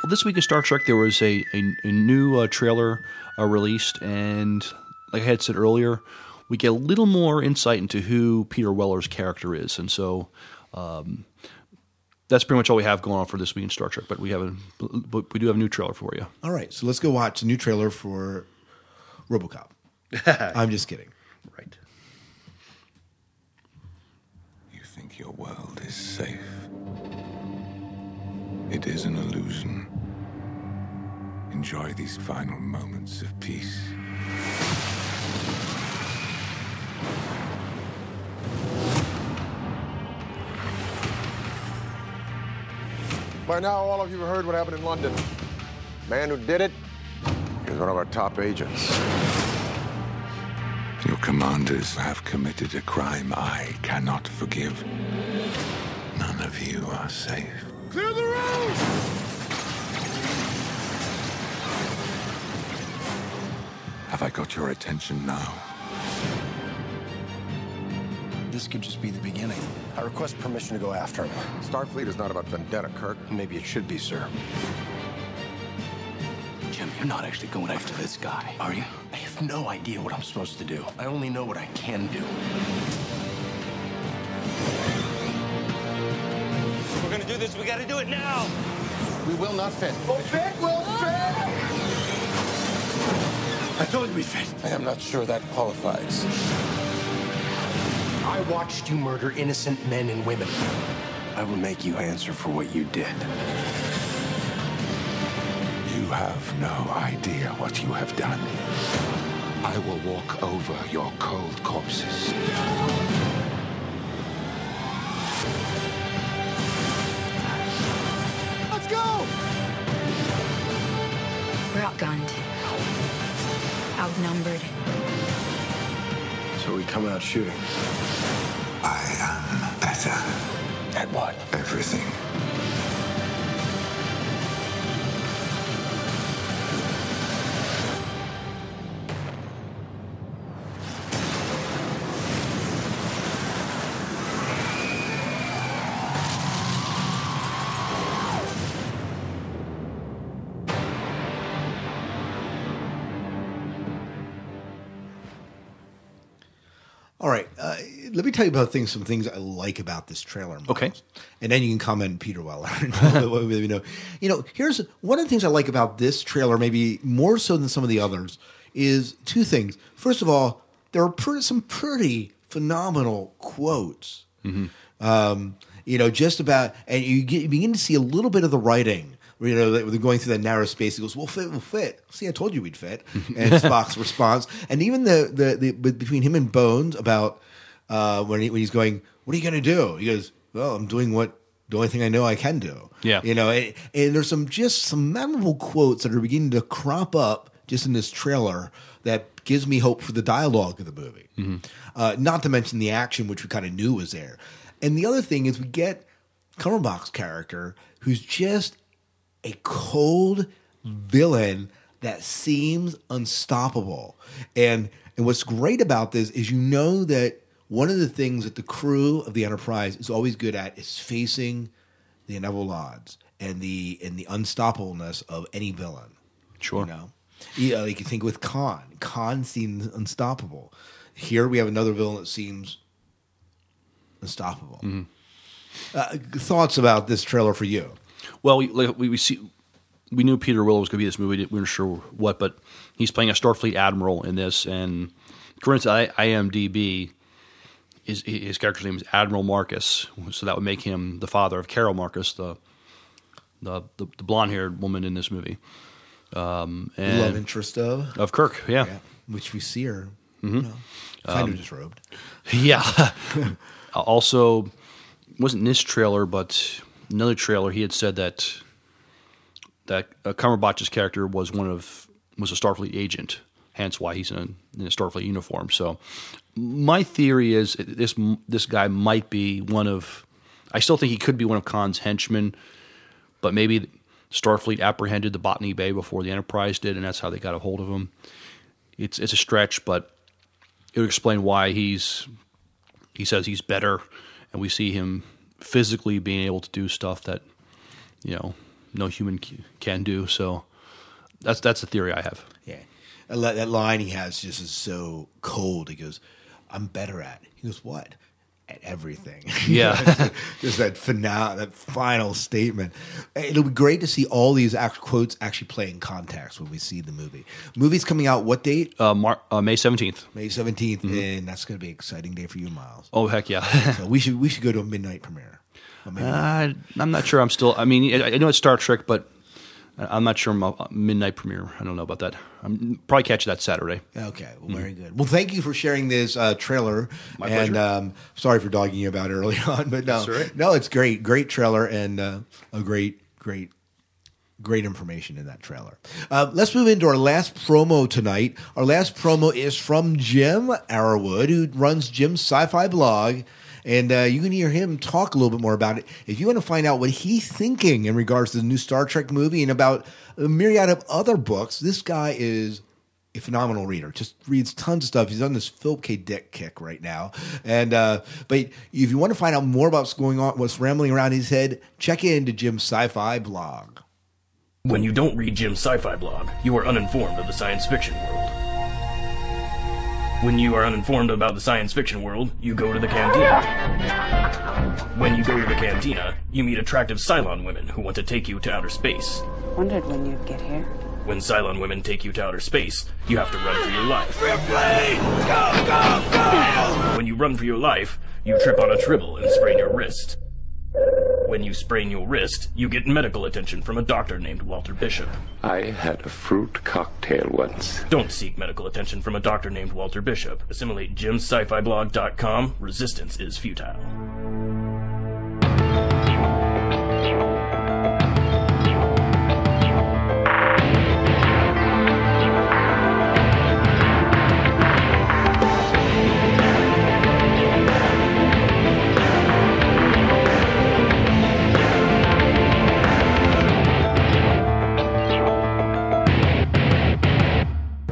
Speaker 7: Well, this week in Star Trek, there was a, a, a new uh, trailer uh, released, and like I had said earlier, we get a little more insight into who Peter Weller's character is, and so um, that's pretty much all we have going on for this week in Star Trek. But we have a but we do have a new trailer for you.
Speaker 6: All right, so let's go watch the new trailer for RoboCop. I'm just kidding.
Speaker 7: Right.
Speaker 19: You think your world is safe. It is an illusion. Enjoy these final moments of peace.
Speaker 20: By now, all of you have heard what happened in London. The Man who did it is one of our top agents.
Speaker 19: Your commanders have committed a crime I cannot forgive. None of you are safe.
Speaker 20: Clear the road!
Speaker 19: Have I got your attention now?
Speaker 20: This could just be the beginning. I request permission to go after him. Starfleet is not about vendetta, Kirk. Maybe it should be, sir.
Speaker 15: Jim, you're not actually going after this guy, are you? I have no idea what I'm supposed to do. I only know what I can do.
Speaker 17: If we're gonna do this, we gotta do it now.
Speaker 20: We will not fit.
Speaker 17: Oh, fit will fit.
Speaker 20: I told you we fit. I am not sure that qualifies.
Speaker 15: I watched you murder innocent men and women. I will make you answer for what you did.
Speaker 19: You have no idea what you have done. I will walk over your cold corpses. Let's go!
Speaker 12: We're outgunned, outnumbered.
Speaker 20: So we come out shooting. At what?
Speaker 19: Everything.
Speaker 6: Tell you about things. Some things I like about this trailer. Miles.
Speaker 7: Okay.
Speaker 6: and then you can comment, Peter Weller. Me know. You know, here's one of the things I like about this trailer, maybe more so than some of the others, is two things. First of all, there are pre- some pretty phenomenal quotes. Um, you know, just about, and you, get, you begin to see a little bit of the writing. You know, they're going through that narrow space. He goes, "We'll fit, we'll fit." See, I told you we'd fit. And Spock's response, and even the the, the between him and Bones about uh, when he, when he's going, "What are you going to do?" He goes, "Well, I'm doing what the only thing I know I can do."
Speaker 7: Yeah.
Speaker 6: you know, and, and there's some just some memorable quotes that are beginning to crop up just in this trailer that gives me hope for the dialogue of the movie. Uh, not to mention the action, which we kind of knew was there. And the other thing is, we get Cumberbatch's character, who's just a cold villain that seems unstoppable. And and what's great about this is you know that one of the things that the crew of the Enterprise is always good at is facing the inevitable odds and the and the unstoppableness of any villain.
Speaker 7: Sure.
Speaker 6: You know, yeah, like you think with Khan. Khan seems unstoppable. Here we have another villain that seems unstoppable. Uh, thoughts about this trailer for you?
Speaker 7: Well, we, we, we see we knew Peter Weller was going to be this movie. We weren't sure what, but he's playing a Starfleet admiral in this. And according to I- IMDb, his, his character's name is Admiral Marcus. So that would make him the father of Carol Marcus, the the the, the blonde haired woman in this movie. Um, and
Speaker 6: love interest of
Speaker 7: of Kirk, yeah,
Speaker 6: which we see her,
Speaker 7: Mhm.
Speaker 6: you know, kind
Speaker 7: Um,
Speaker 6: of disrobed.
Speaker 7: Yeah. also, wasn't in this trailer, but another trailer. He had said that that uh, Cumberbatch's character was one of was a Starfleet agent, hence why he's in a, Starfleet uniform. So, my theory is this this guy might be one of. I still think he could be one of Khan's henchmen, but maybe Starfleet apprehended the Botany Bay before the Enterprise did, and that's how they got a hold of him. It's it's a stretch, but it would explain why he's he says he's better, and we see him physically being able to do stuff that you know no human can do. So that's that's the theory I have.
Speaker 6: That line he has just is so cold. He goes, "I'm better at." He goes, "What?" At everything.
Speaker 7: Yeah.
Speaker 6: just that finale, that final statement. It'll be great to see all these act- quotes actually play in context when we see the movie. Movie's coming out what date?
Speaker 7: Uh, Mar- uh, May seventeenth.
Speaker 6: May 17th, and that's going to be an exciting day for you, Miles.
Speaker 7: Oh heck yeah!
Speaker 6: so we should we should go to a midnight premiere.
Speaker 7: Uh, I'm not sure. I'm still. I mean, I, I know it's Star Trek, but I'm not sure. Midnight premiere. I don't know about that. I'm probably catch that Saturday.
Speaker 6: Okay, well, very good. Well, thank you for sharing this uh, trailer.
Speaker 7: My
Speaker 6: and
Speaker 7: pleasure.
Speaker 6: um, sorry for dogging you about it early on, but no,
Speaker 7: right.
Speaker 6: no, it's great, great trailer and uh, a great, great, great information in that trailer. Uh, let's move into our last promo tonight. Our last promo is from Jim Arrowwood, who runs Jim's Sci-Fi blog. And uh, you can hear him talk a little bit more about it. If you want to find out what he's thinking in regards to the new Star Trek movie and about a myriad of other books, this guy is a phenomenal reader. Just reads tons of stuff. He's on this Philip K. Dick kick right now. And uh, but if you want to find out more about what's going on, what's rambling around his head, check into Jim's Sci-Fi blog.
Speaker 21: When you don't read Jim's sci-fi blog, you are uninformed of the science fiction world. When you are uninformed about the science fiction world, you go to the cantina. When you go to the cantina, you meet attractive Cylon women who want to take you to outer space.
Speaker 22: Wondered when you'd get here.
Speaker 21: When Cylon women take you to outer space, you have to run for your life.
Speaker 22: Go, go, go!
Speaker 21: When you run for your life, you trip on a tribble and sprain your wrist. When you sprain your wrist, you get medical attention from a doctor named Walter Bishop.
Speaker 11: I had a fruit cocktail once.
Speaker 21: Don't seek medical attention from a doctor named Walter Bishop. Assimilate jimscifiblog.com. Resistance is futile.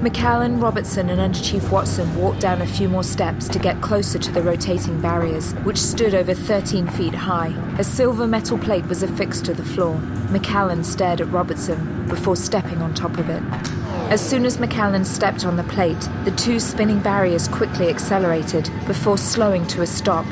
Speaker 23: McAllen, Robertson, and Under Chief Watson walked down a few more steps to get closer to the rotating barriers, which stood over 13 feet high. A silver metal plate was affixed to the floor. McAllen stared at Robertson before stepping on top of it. As soon as McAllen stepped on the plate, the two spinning barriers quickly accelerated before slowing to a stop,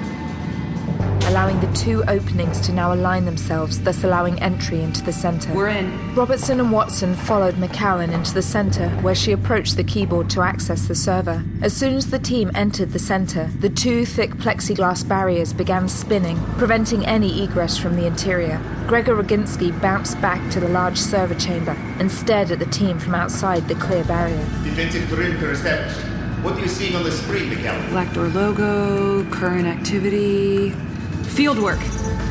Speaker 23: allowing the two openings to now align themselves, thus allowing entry into the center.
Speaker 24: We're in.
Speaker 23: Robertson and Watson followed McAllen into the center, where she approached the keyboard to access the server. As soon as the team entered the center, the two thick plexiglass barriers began spinning, preventing any egress from the interior. Gregor Roginski bounced back to the large server chamber and stared at the team from outside the clear barrier.
Speaker 25: Defensive perimeter established. What are you seeing on the screen, McAllen?
Speaker 24: Black Door logo, current activity, field work.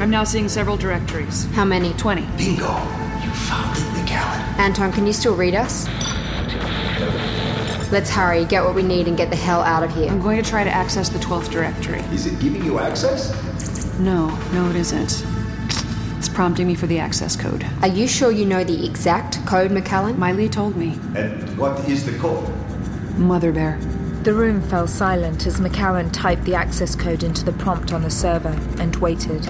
Speaker 24: I'm now seeing several directories.
Speaker 26: How many?
Speaker 24: 20.
Speaker 25: Bingo! You found it, McAllen.
Speaker 26: Anton, can you still read us? Let's hurry, get what we need, and get the hell out of here.
Speaker 24: I'm going to try to access the 12th directory.
Speaker 25: Is it giving you access?
Speaker 24: No, no, it isn't. It's prompting me for the access code.
Speaker 26: Are you sure you know the exact code, McAllen?
Speaker 24: Miley told me.
Speaker 25: And what is the code?
Speaker 24: Mother Bear.
Speaker 23: The room fell silent as McAllen typed the access code into the prompt on the server and waited.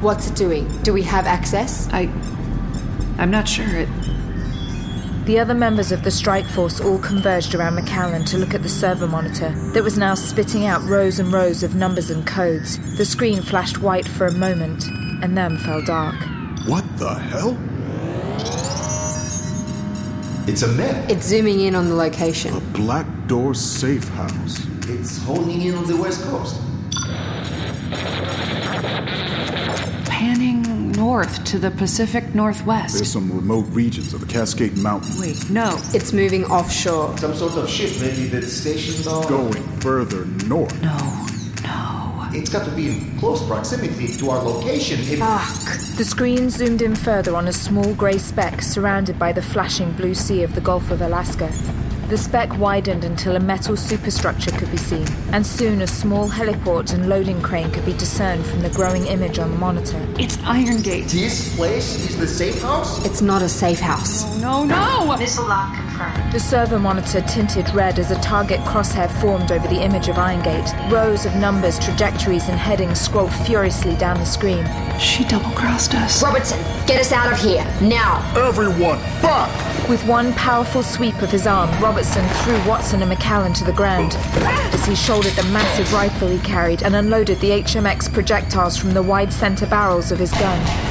Speaker 26: What's it doing? Do we have access?
Speaker 24: I. I'm not sure. It.
Speaker 23: The other members of the strike force all converged around McAllen to look at the server monitor that was now spitting out rows and rows of numbers and codes. The screen flashed white for a moment and then fell dark.
Speaker 27: What the hell?
Speaker 25: It's a map.
Speaker 26: It's zooming in on the location.
Speaker 27: A Black Door safe house.
Speaker 25: It's honing in on the west coast.
Speaker 24: Panning north to the Pacific Northwest.
Speaker 27: There's some remote regions of the Cascade Mountains.
Speaker 24: Wait, no.
Speaker 26: It's moving offshore.
Speaker 25: Some sort of ship maybe that's stationed on.
Speaker 27: Going further north.
Speaker 24: No, no.
Speaker 25: It's got to be in close proximity to our location. If...
Speaker 26: Fuck.
Speaker 23: The screen zoomed in further on a small grey speck surrounded by the flashing blue sea of the Gulf of Alaska. The speck widened until a metal superstructure could be seen, and soon a small heliport and loading crane could be discerned from the growing image on the monitor.
Speaker 24: It's Iron Gate.
Speaker 25: This place is the safe house?
Speaker 26: It's not a safe house.
Speaker 24: No, no, no!
Speaker 16: Missile lock confirmed.
Speaker 23: The server monitor tinted red as a target crosshair formed over the image of Iron Gate. Rows of numbers, trajectories, and headings scrolled furiously down the screen.
Speaker 24: She double crossed us.
Speaker 26: Robertson, get us out of here, now!
Speaker 27: Everyone, back!
Speaker 23: With one powerful sweep of his arm, Robertson threw Watson and McAllen to the ground as he shouldered the massive rifle he carried and unloaded the HMX projectiles from the wide center barrels of his gun.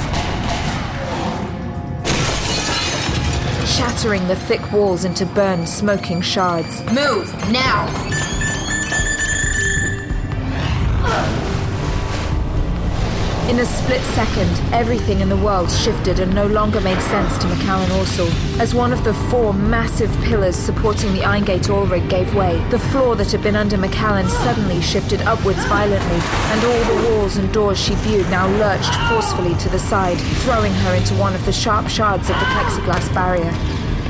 Speaker 23: Shattering the thick walls into burned, smoking shards.
Speaker 26: Move, now!
Speaker 23: In a split second, everything in the world shifted and no longer made sense to McAllen Orsel. As one of the four massive pillars supporting the Iron-Gate oil rig gave way, the floor that had been under McAllen suddenly shifted upwards violently, and all the walls and doors she viewed now lurched forcefully to the side, throwing her into one of the sharp shards of the plexiglass barrier.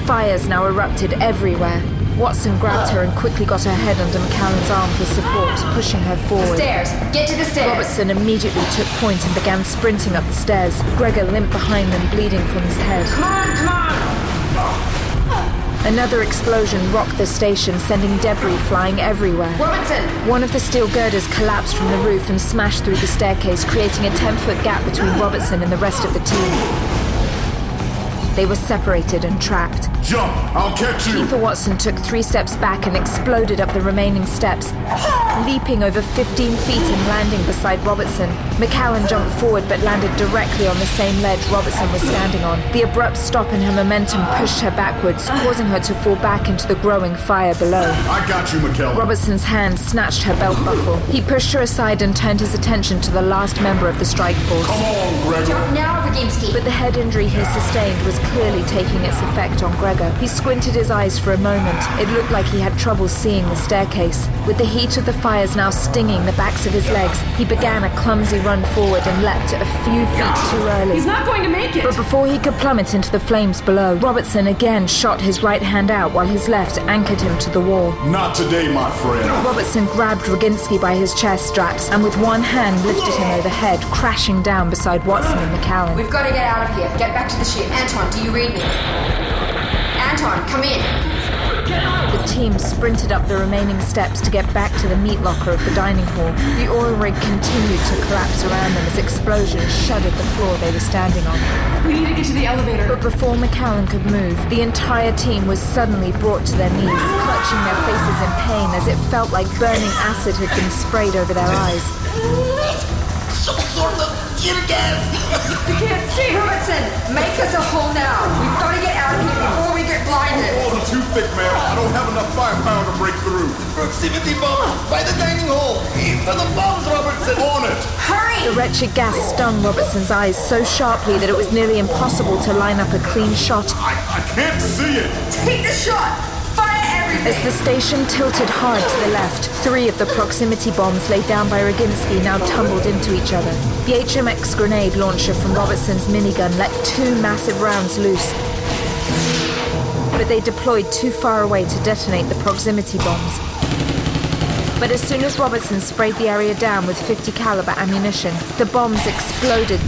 Speaker 23: Fires now erupted everywhere. Watson grabbed her and quickly got her head under McAllen's arm for support, pushing her forward.
Speaker 26: Stairs! Get to the stairs!
Speaker 23: Robertson immediately took point and began sprinting up the stairs. Gregor limped behind them, bleeding from his head.
Speaker 26: Come on, come on!
Speaker 23: Another explosion rocked the station, sending debris flying everywhere.
Speaker 26: Robertson!
Speaker 23: One of the steel girders collapsed from the roof and smashed through the staircase, creating a 10 foot gap between Robertson and the rest of the team. They were separated and trapped.
Speaker 27: Jump! I'll catch you!
Speaker 23: Keitha Watson took three steps back and exploded up the remaining steps, leaping over 15 feet and landing beside Robertson. McAllen jumped forward but landed directly on the same ledge Robertson was standing on. The abrupt stop in her momentum pushed her backwards, causing her to fall back into the growing fire below.
Speaker 27: I got you, McAllen.
Speaker 23: Robertson's hand snatched her belt buckle. He pushed her aside and turned his attention to the last member of the strike force.
Speaker 27: Come on, Gregor.
Speaker 26: Jump now, Roginski!
Speaker 23: But the head injury he sustained was clearly taking its effect on Gregor. He squinted his eyes for a moment. It looked like he had trouble seeing the staircase. With the heat of the fires now stinging the backs of his legs, he began a clumsy run forward and leapt a few feet too early.
Speaker 24: He's not going to make it!
Speaker 23: But before he could plummet into the flames below, Robertson again shot his right hand out while his left anchored him to the wall.
Speaker 27: Not today, my friend.
Speaker 23: Robertson grabbed Roginski by his chest straps and with one hand lifted him overhead, crashing down beside Watson and McAllen.
Speaker 26: We've got to get out of here. Get back to the ship. Anton, do you read me? Anton, come in.
Speaker 23: The team sprinted up the remaining steps to get back to the meat locker of the dining hall. The oil rig continued to collapse around them as explosions shuddered the floor they were standing on.
Speaker 24: We need to get to the elevator.
Speaker 23: But before McAllen could move, the entire team was suddenly brought to their knees, clutching their faces in pain as it felt like burning acid had been sprayed over their eyes.
Speaker 22: Some sort of tear gas!
Speaker 26: We can't see Hermanson! Make us a hole now! We've got to get out of here before we get blinded!
Speaker 27: Walls are too thick, man. I don't have enough firepower to break through.
Speaker 22: Proximity bomb by the dining hall! Aim for the bombs, Robertson!
Speaker 27: On it!
Speaker 26: Hurry!
Speaker 23: The wretched gas stung Robertson's eyes so sharply that it was nearly impossible to line up a clean shot.
Speaker 27: I, I can't see it!
Speaker 26: Take the shot! Fire everything!
Speaker 23: As the station tilted hard to the left, three of the proximity bombs laid down by Roginski now tumbled into each other. The HMX grenade launcher from Robertson's minigun let two massive rounds loose. But they deployed too far away to detonate the proximity bombs. But as soon as Robertson sprayed the area down with 50 caliber ammunition, the bombs exploded,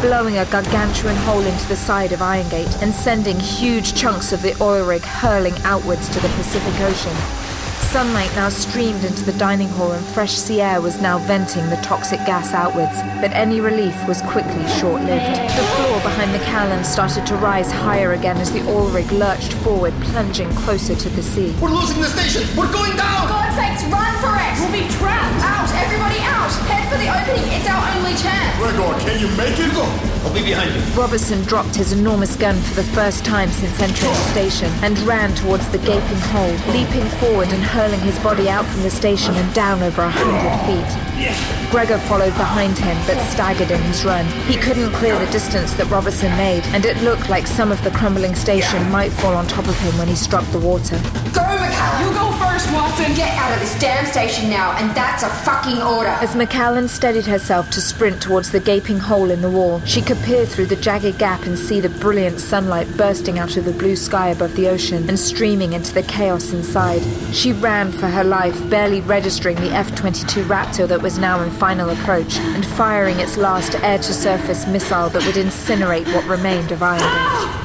Speaker 23: blowing a gargantuan hole into the side of Irongate and sending huge chunks of the oil rig hurling outwards to the Pacific Ocean. Sunlight now streamed into the dining hall and fresh sea air was now venting the toxic gas outwards, but any relief was quickly short-lived. The floor behind the McAllen started to rise higher again as the oil rig lurched forward, plunging closer to the sea.
Speaker 22: We're losing the station! We're going down!
Speaker 26: God sakes, run for it!
Speaker 24: We'll be trapped!
Speaker 26: Out! Everybody out! Head for the opening! It's our only chance!
Speaker 27: Gregor, can you make it?
Speaker 22: Go! I'll be behind you.
Speaker 23: Robertson dropped his enormous gun for the first time since entering the station and ran towards the gaping hole, leaping forward and hurling his body out from the station and down over a hundred feet. Gregor followed behind him but staggered in his run. He couldn't clear the distance that Robertson made, and it looked like some of the crumbling station might fall on top of him when he struck the water.
Speaker 26: Go, McAllen!
Speaker 24: You go first, Watson!
Speaker 26: Get out of this damn station now, and that's a fucking order!
Speaker 23: As McAllen steadied herself to sprint towards the gaping hole in the wall, she could peer through the jagged gap and see the brilliant sunlight bursting out of the blue sky above the ocean and streaming into the chaos inside. She ran for her life, barely registering the F 22 Raptor that was now in final approach and firing its last air to surface missile that would incinerate what remained of Irongate.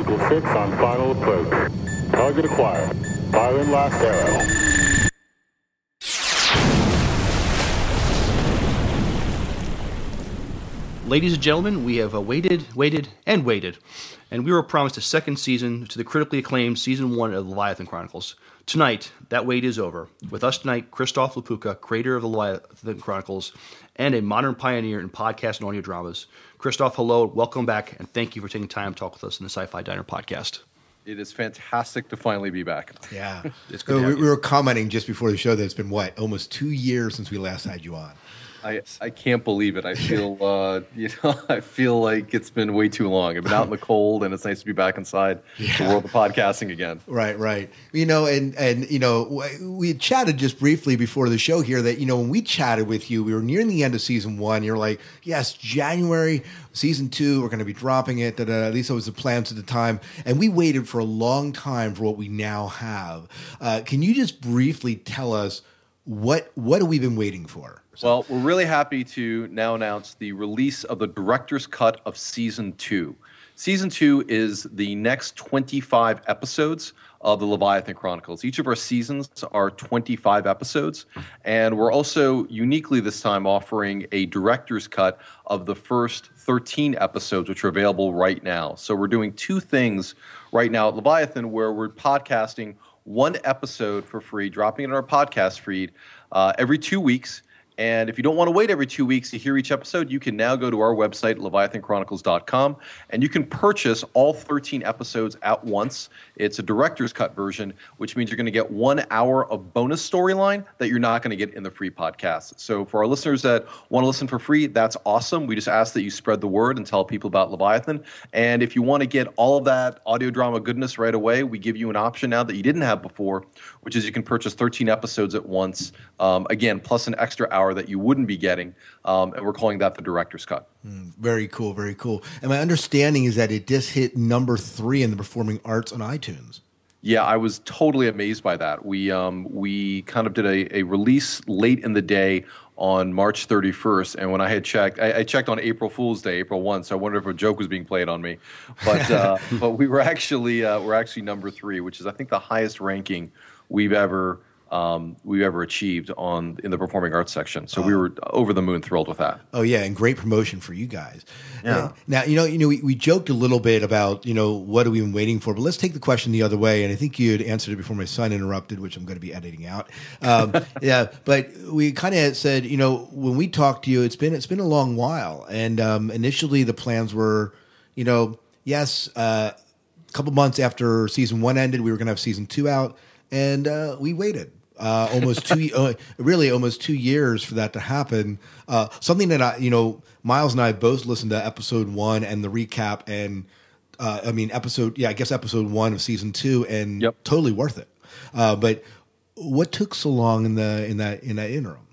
Speaker 28: Eagle 6 on final approach. Target acquired. Firing last arrow.
Speaker 7: Ladies and gentlemen, we have uh, waited, waited, and waited, and we were promised a second season to the critically acclaimed season one of the Leviathan Chronicles. Tonight, that wait is over. With us tonight, Christof Laputka, creator of the Leviathan Chronicles and a modern pioneer in podcast and audio dramas. Christof, hello, welcome back, and thank you for taking time to talk with us in the Sci-Fi Diner podcast.
Speaker 29: It is fantastic to finally be back.
Speaker 6: Yeah.
Speaker 7: It's
Speaker 6: So
Speaker 7: good. to
Speaker 6: we,
Speaker 7: have
Speaker 6: we
Speaker 7: you.
Speaker 6: were commenting just before the show that it's been what almost two years since we last had you on.
Speaker 29: I, I can't believe it. I feel uh, you know I feel like it's been way too long. I've been out in the cold, and it's nice to be back inside the world of podcasting again.
Speaker 6: Right, right. You know, and and you know, we had chatted just briefly before the show here that you know when we chatted with you, we were nearing the end of season one. You're like, yes, January season two, we're going to be dropping it. Da. At least that was the plans at the time, and we waited for a long time for what we now have. Uh, can you just briefly tell us what what have we been waiting for?
Speaker 29: Well, we're really happy to now announce the release of the director's cut of season two. Season two is the next 25 episodes of the Leviathan Chronicles. Each of our seasons are 25 episodes, and we're also uniquely this time offering a director's cut of the first 13 episodes, which are available right now. So we're doing two things right now at Leviathan where we're podcasting one episode for free, dropping it in our podcast feed uh, every two weeks. And if you don't want to wait every two weeks to hear each episode, you can now go to our website, leviathanchronicles.com, and you can purchase all 13 episodes at once. It's a director's cut version, which means you're going to get one hour of bonus storyline that you're not going to get in the free podcast. So for our listeners that want to listen for free, that's awesome. We just ask that you spread the word and tell people about Leviathan. And if you want to get all of that audio drama goodness right away, we give you an option now that you didn't have before, which is you can purchase 13 episodes at once. Um, again, plus an extra hour that you wouldn't be getting. Um, and we're calling that the director's cut.
Speaker 6: Very cool, very cool. And my understanding is that it just hit number three in the performing arts on iTunes.
Speaker 29: Yeah, I was totally amazed by that. We um, we kind of did a, a release late in the day on March 31st, and when I had checked, I, I, checked on April Fool's Day, April 1, so I wondered if a joke was being played on me. But uh, but we were actually uh, we're actually number three, which is I think the highest ranking we've ever um, we've ever achieved on in the performing arts section. So we
Speaker 6: Oh.
Speaker 29: were over the moon thrilled with that.
Speaker 6: Oh yeah, and great promotion for you guys.
Speaker 29: Yeah.
Speaker 6: Uh, Now you know, you know, we, we joked a little bit about you know what have we been waiting for, but let's take the question the other way. And I think you had answered it before my son interrupted, which I'm going to be editing out. Um, yeah, but we kind of said, you know, when we talked to you, it's been it's been a long while, and um, initially the plans were, you know, yes, uh, a couple months after season one ended, we were going to have season two out, and uh, we waited uh, almost two, uh, really almost two years for that to happen. Uh, something that I, you know, Miles and I both listened to episode one and the recap, and uh, I mean episode, yeah, I guess episode one of season two, and yep. totally worth it. Uh, but what took so long in the in that in that interim?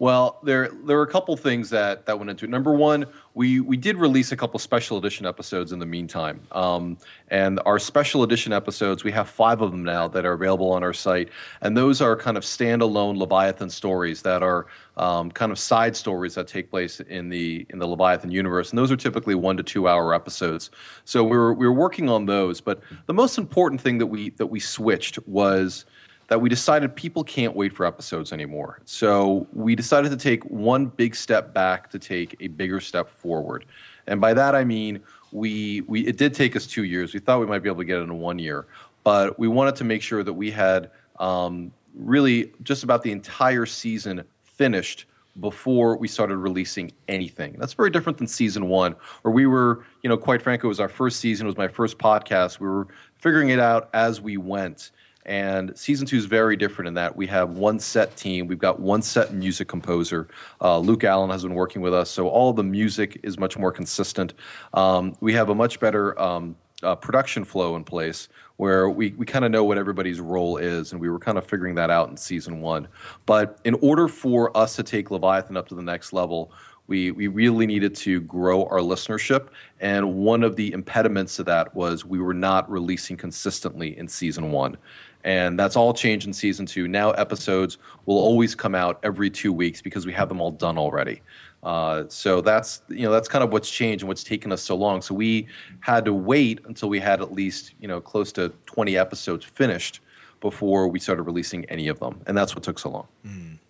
Speaker 29: Well, there there were a couple things that that went into it. Number one, we we did release a couple special edition episodes in the meantime, um, and our special edition episodes we have five of them now that are available on our site, and those are kind of standalone Leviathan stories that are um, kind of side stories that take place in the in the Leviathan universe, and those are typically one to two hour episodes. So we were we were working on those, but the most important thing that we that we switched was that we decided people can't wait for episodes anymore. So we decided to take one big step back to take a bigger step forward. And by that I mean we we it did take us two years. We thought we might be able to get it in one year, but we wanted to make sure that we had um, really just about the entire season finished before we started releasing anything. That's very different than season one, where we were, you know, quite frankly, it was our first season, it was my first podcast. We were figuring it out as we went. And season two is very different in that we have one set team. We've got one set music composer. Uh, Luke Allen has been working with us, so all the music is much more consistent. Um, we have a much better um, uh, production flow in place where we, we kind of know what everybody's role is, and we were kind of figuring that out in season one. But in order for us to take Leviathan up to the next level, we, we really needed to grow our listenership. And one of the impediments to that was we were not releasing consistently in season one. And that's all changed in season two. Now episodes will always come out every two weeks because we have them all done already. Uh, so that's you know that's kind of what's changed and what's taken us so long. So we had to wait until we had at least you know close to 20 episodes finished before we started releasing any of them, and that's what took so long.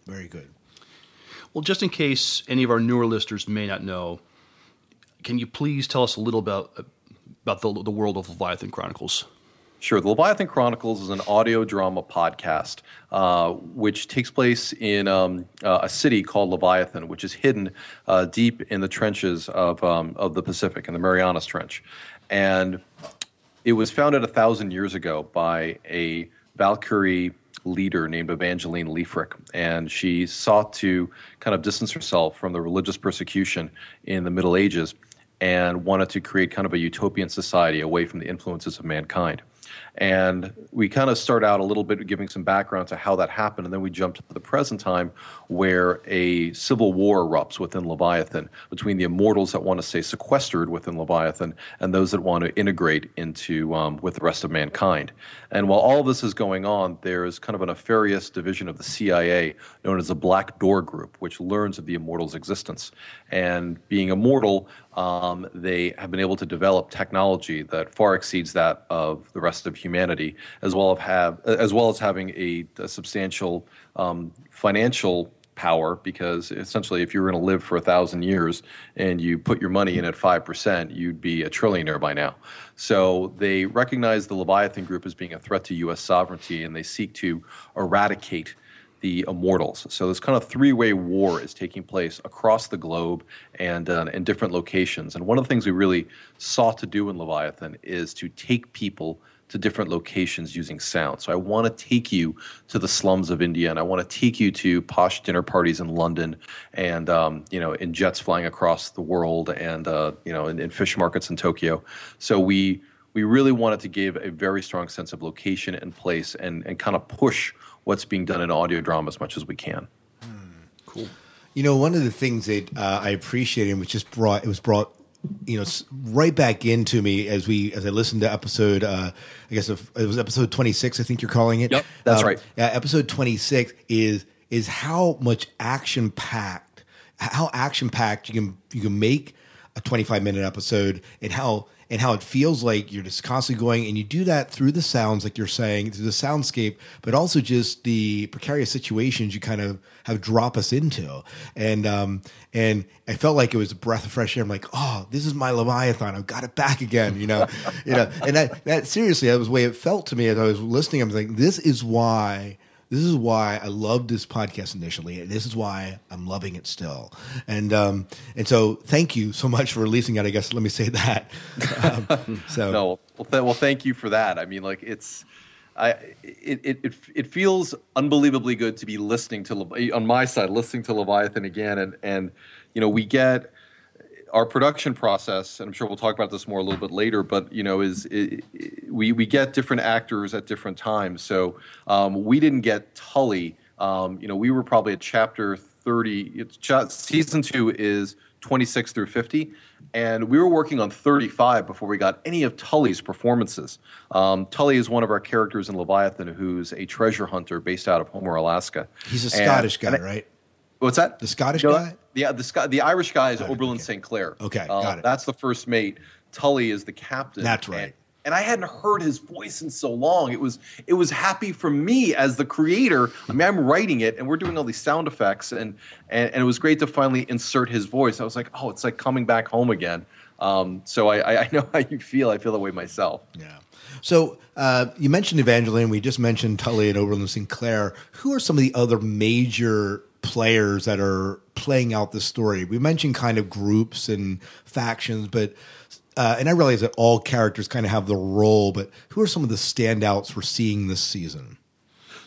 Speaker 6: Very good.
Speaker 7: Well, just in case any of our newer listeners may not know, can you please tell us a little about about the, the world of Leviathan Chronicles?
Speaker 29: Sure. The Leviathan Chronicles is an audio drama podcast uh, which takes place in um, uh, a city called Leviathan, which is hidden uh, deep in the trenches of, um, of the Pacific, in the Marianas Trench. And it was founded a thousand years ago by a Valkyrie leader named Evangeline Leifric, and she sought to kind of distance herself from the religious persecution in the Middle Ages and wanted to create kind of a utopian society away from the influences of mankind. And we kind of start out a little bit giving some background to how that happened, and then we jump to the present time where a civil war erupts within Leviathan between the immortals that want to stay sequestered within Leviathan and those that want to integrate into um, with the rest of mankind. And while all this is going on, there is kind of a nefarious division of the CIA known as the Black Door Group, which learns of the immortals' existence. And being immortal, um, they have been able to develop technology that far exceeds that of the rest of humanity, as well as have as well as having a, a substantial um, financial power. Because essentially, if you were going to live for a thousand years and you put your money in at five percent, you'd be a trillionaire by now. So they recognize the Leviathan Group as being a threat to U.S. sovereignty, and they seek to eradicate the immortals. So this kind of three-way war is taking place across the globe and uh, in different locations. And one of the things we really sought to do in Leviathan is to take people to different locations using sound. So I want to take you to the slums of India, and I want to take you to posh dinner parties in London, and um, you know, in jets flying across the world, and uh, you know, in, in fish markets in Tokyo. So we we really wanted to give a very strong sense of location and place, and and kind of push what's being done in audio drama as much as we can.
Speaker 7: Cool.
Speaker 6: You know, one of the things that uh, I appreciated was just brought it was brought you know right back into me as we as I listened to episode uh, I guess it was episode 26 I think you're calling it.
Speaker 29: Yep, that's
Speaker 6: Um,
Speaker 29: right.
Speaker 6: Yeah, episode 26 is is how much action packed, how action packed you can you can make a 25 minute episode, and how and how it feels like you're just constantly going and you do that through the sounds like you're saying through the soundscape but also just the precarious situations you kind of have drop us into. And um and i felt like it was a breath of fresh air. I'm like oh this is my leviathan. I've got it back again you know? You know? And that that seriously that was the way it felt to me as i was listening. I'm like this is why this is why I loved this podcast initially, and this is why I'm loving it still. And um, and so, thank you so much for releasing it. I guess let me say that. Um, so
Speaker 29: no, well, th- well, thank you for that. I mean, like it's. I, it, it, it, feels unbelievably good to be listening to on my side listening to Leviathan again and and you know we get our production process, and I'm sure we'll talk about this more a little bit later, but you know, is it, it, we we get different actors at different times. So um, we didn't get Tully. Um, you know, we were probably at chapter 30. season two is 26 through 50, and we were working on 35 before we got any of Tully's performances. Um, Tully is one of our characters in Leviathan, who's a treasure hunter based out of Homer, Alaska.
Speaker 6: He's a Scottish
Speaker 29: and,
Speaker 6: guy,
Speaker 29: and
Speaker 6: right?
Speaker 29: What's that?
Speaker 6: The Scottish
Speaker 29: You know,
Speaker 6: guy.
Speaker 29: Yeah, the Sc- the Irish guy is Oberlin St. Clair.
Speaker 6: Okay,
Speaker 29: Uh,
Speaker 6: got it.
Speaker 29: That's the first mate. Tully is the captain.
Speaker 6: That's right.
Speaker 29: And, and I hadn't heard his voice in so long. It was it was happy for me as the creator. I mean, I'm writing it, and we're doing all these sound effects, and and, and it was great to finally insert his voice. I was like, oh, it's like coming back home again. Um, so I, I, I know how you feel. I feel that way myself.
Speaker 6: Yeah. So uh, you mentioned Evangeline. We just mentioned Tully and Oberlin Sinclair. Who are some of the other major players that are playing out the story? We mentioned kind of groups and factions, but uh, and I realize that all characters kind of have the role. But who are some of the standouts we're seeing this season?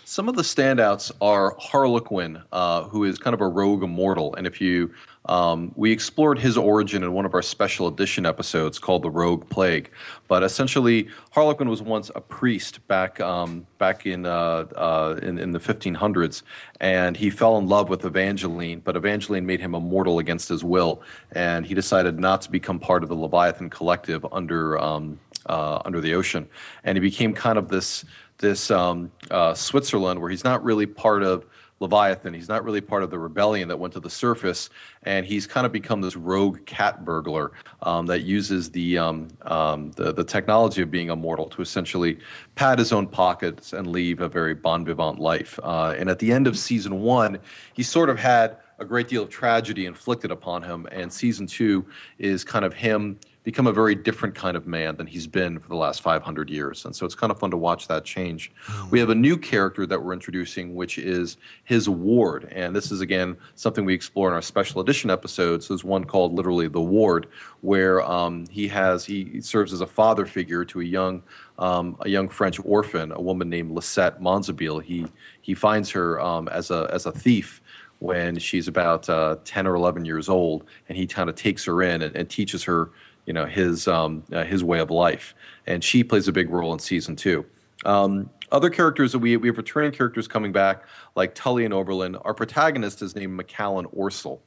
Speaker 29: Some of the standouts are Harlequin, uh, who is kind of a rogue immortal, and if you um, we explored his origin in one of our special edition episodes called "The Rogue Plague." But essentially, Harlequin was once a priest back um, back in, uh, uh, in in the 1500s, and he fell in love with Evangeline. But Evangeline made him immortal against his will, and he decided not to become part of the Leviathan Collective under um, uh, under the ocean, and he became kind of this this um, uh, Switzerland where he's not really part of Leviathan. He's not really part of the rebellion that went to the surface, and he's kind of become this rogue cat burglar um, that uses the, um, um, the the technology of being immortal to essentially pad his own pockets and leave a very bon vivant life. Uh, and at the end of season one, he sort of had a great deal of tragedy inflicted upon him, and season two is kind of him become a very different kind of man than he's been for the last 500 years. And so it's kind of fun to watch that change. We have a new character that we're introducing, which is his ward. And this is, again, something we explore in our special edition episodes. There's one called literally The Ward, where um, he has, he serves as a father figure to a young, um, a young French orphan, a woman named Lisette Monzabile. He, he finds her um, as, a, as a thief when she's about uh, 10 or 11 years old, and he kind of takes her in and, and teaches her you know his um, uh, his way of life, and she plays a big role in season two. Um, other characters that we we have returning characters coming back like Tully and Oberlin. Our protagonist is named Macallan Orsel,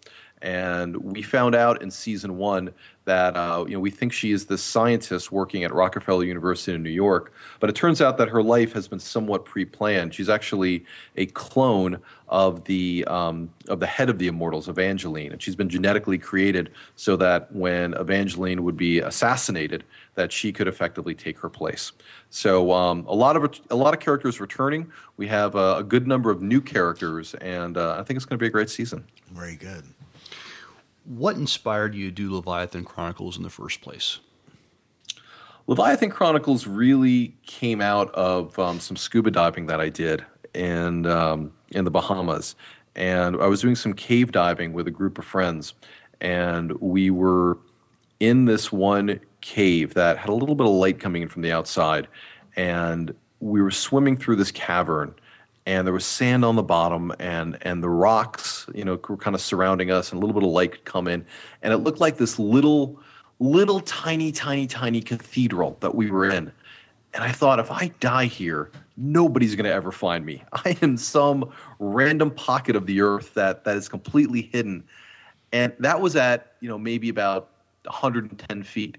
Speaker 29: and we found out in season one that uh, you know we think she is this scientist working at Rockefeller University in New York, but it turns out that her life has been somewhat pre-planned. She's actually a clone of the um, of the head of the Immortals, Evangeline, and she's been genetically created so that when Evangeline would be assassinated, that she could effectively take her place. So um, a lot of a lot of characters returning. We have a, a good number of new characters, and uh, I think it's going to be a great season.
Speaker 6: Very good.
Speaker 7: What inspired you to do Leviathan Chronicles in the first place?
Speaker 29: Leviathan Chronicles really came out of um, some scuba diving that I did in um, in the Bahamas, and I was doing some cave diving with a group of friends, and we were in this one cave that had a little bit of light coming in from the outside, and we were swimming through this cavern and there was sand on the bottom and and the rocks you know were kind of surrounding us and a little bit of light could come in. And it looked like this little little tiny tiny tiny cathedral that we were in. And i thought if i die here nobody's going to ever find me. I am some random pocket of the earth that that is completely hidden. And that was at you know maybe about 110 feet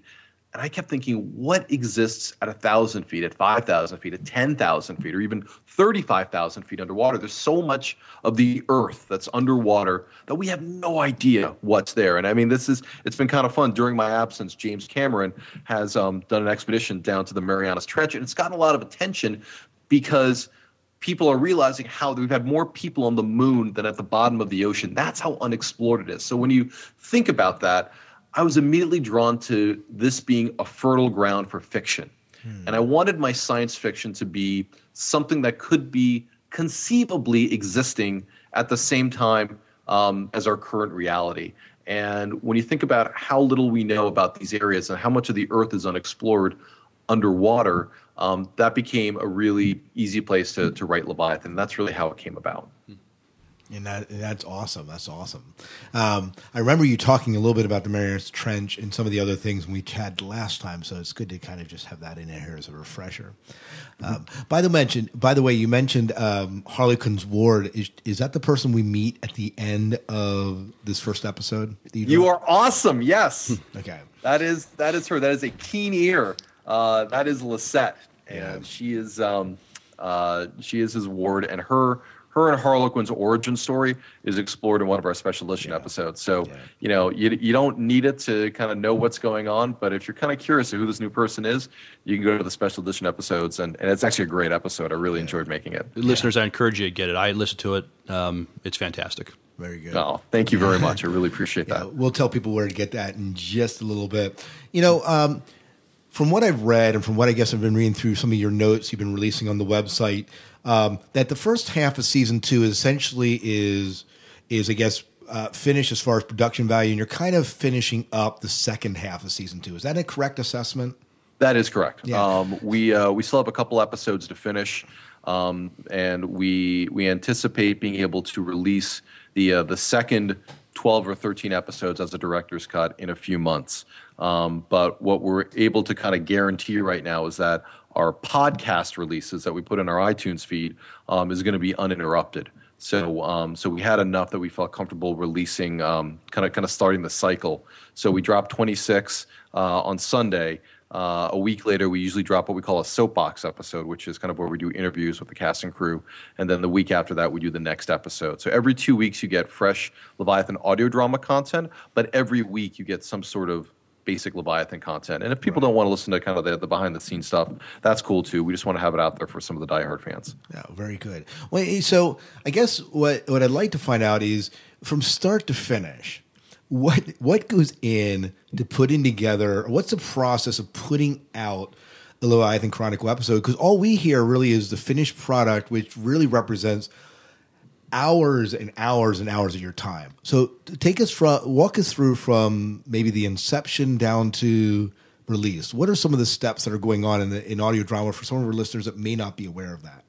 Speaker 29: And I kept thinking, what exists at 1,000 feet, at 5,000 feet, at 10,000 feet, or even 35,000 feet underwater? There's so much of the earth that's underwater that we have no idea what's there. And I mean, this is, it's been kind of fun. During my absence, James Cameron has um, done an expedition down to the Marianas Trench, and it's gotten a lot of attention because people are realizing how we've had more people on the moon than at the bottom of the ocean. That's how unexplored it is. So when you think about that, I was immediately drawn to this being a fertile ground for fiction. And I wanted my science fiction to be something that could be conceivably existing at the same time um, as our current reality. And when you think about how little we know about these areas and how much of the Earth is unexplored underwater, um, that became a really easy place to, to write Leviathan. That's really how it came about.
Speaker 6: And that and that's awesome. That's awesome. Um, I remember you talking a little bit about the Marianas Trench and some of the other things we had last time. So it's good to kind of just have that in here as a refresher. Um, by the mention, by the way, you mentioned um, Harlequin's Ward. Is is that the person we meet at the end of this first episode? that
Speaker 29: You are awesome. Yes.
Speaker 6: okay.
Speaker 29: That is that is her. That is a keen ear. Uh, that is Lisette, and she is um, uh, she is his ward, and her her and Harlequin's origin story is explored in one of our special edition episodes. So you know you you don't need it to kind of know what's going on, but if you're kind of curious of who this new person is, you can go to the special edition episodes, and, and it's actually a great episode. I really enjoyed making it.
Speaker 7: Listeners, I encourage you to get it. I listened to it. Um, it's fantastic.
Speaker 6: Very good.
Speaker 29: Oh, thank you very much. I really appreciate
Speaker 6: Yeah,
Speaker 29: that.
Speaker 6: we'll tell people where to get that in just a little bit. You know, um, from what I've read and from what I guess I've been reading through some of your notes you've been releasing on the website, um, that the first half of season two essentially is is I guess uh, finished as far as production value, and you're kind of finishing up the second half of season two. Is that a correct assessment?
Speaker 29: That is correct.
Speaker 6: Yeah.
Speaker 29: Um, we uh, we still have a couple episodes to finish, um, and we we anticipate being able to release the uh, the second twelve or thirteen episodes as a director's cut in a few months. Um, but what we're able to kind of guarantee right now is that our podcast releases that we put in our iTunes feed um, is going to be uninterrupted. So, um, so we had enough that we felt comfortable releasing, kind of, kind of starting the cycle. So we dropped 26 uh, on Sunday. Uh, a week later, we usually drop what we call a soapbox episode, which is kind of where we do interviews with the cast and crew. And then the week after that, we do the next episode. So every two weeks, you get fresh Leviathan audio drama content, but every week, you get some sort of basic Leviathan content. And if people don't want to listen to kind of the, the behind the scenes stuff, that's cool too. We just want to have it out there for some of the diehard fans.
Speaker 6: Yeah, very good. Well, so I guess what what I'd like to find out is from start to finish, what what goes in to putting together? What's the process of putting out the Leviathan Chronicle episode? Because all we hear really is the finished product, which really represents hours and hours and hours of your time. So take us from walk us through from maybe the inception down to release. What are some of the steps that are going on in the in audio drama for some of our listeners that may not be aware of that?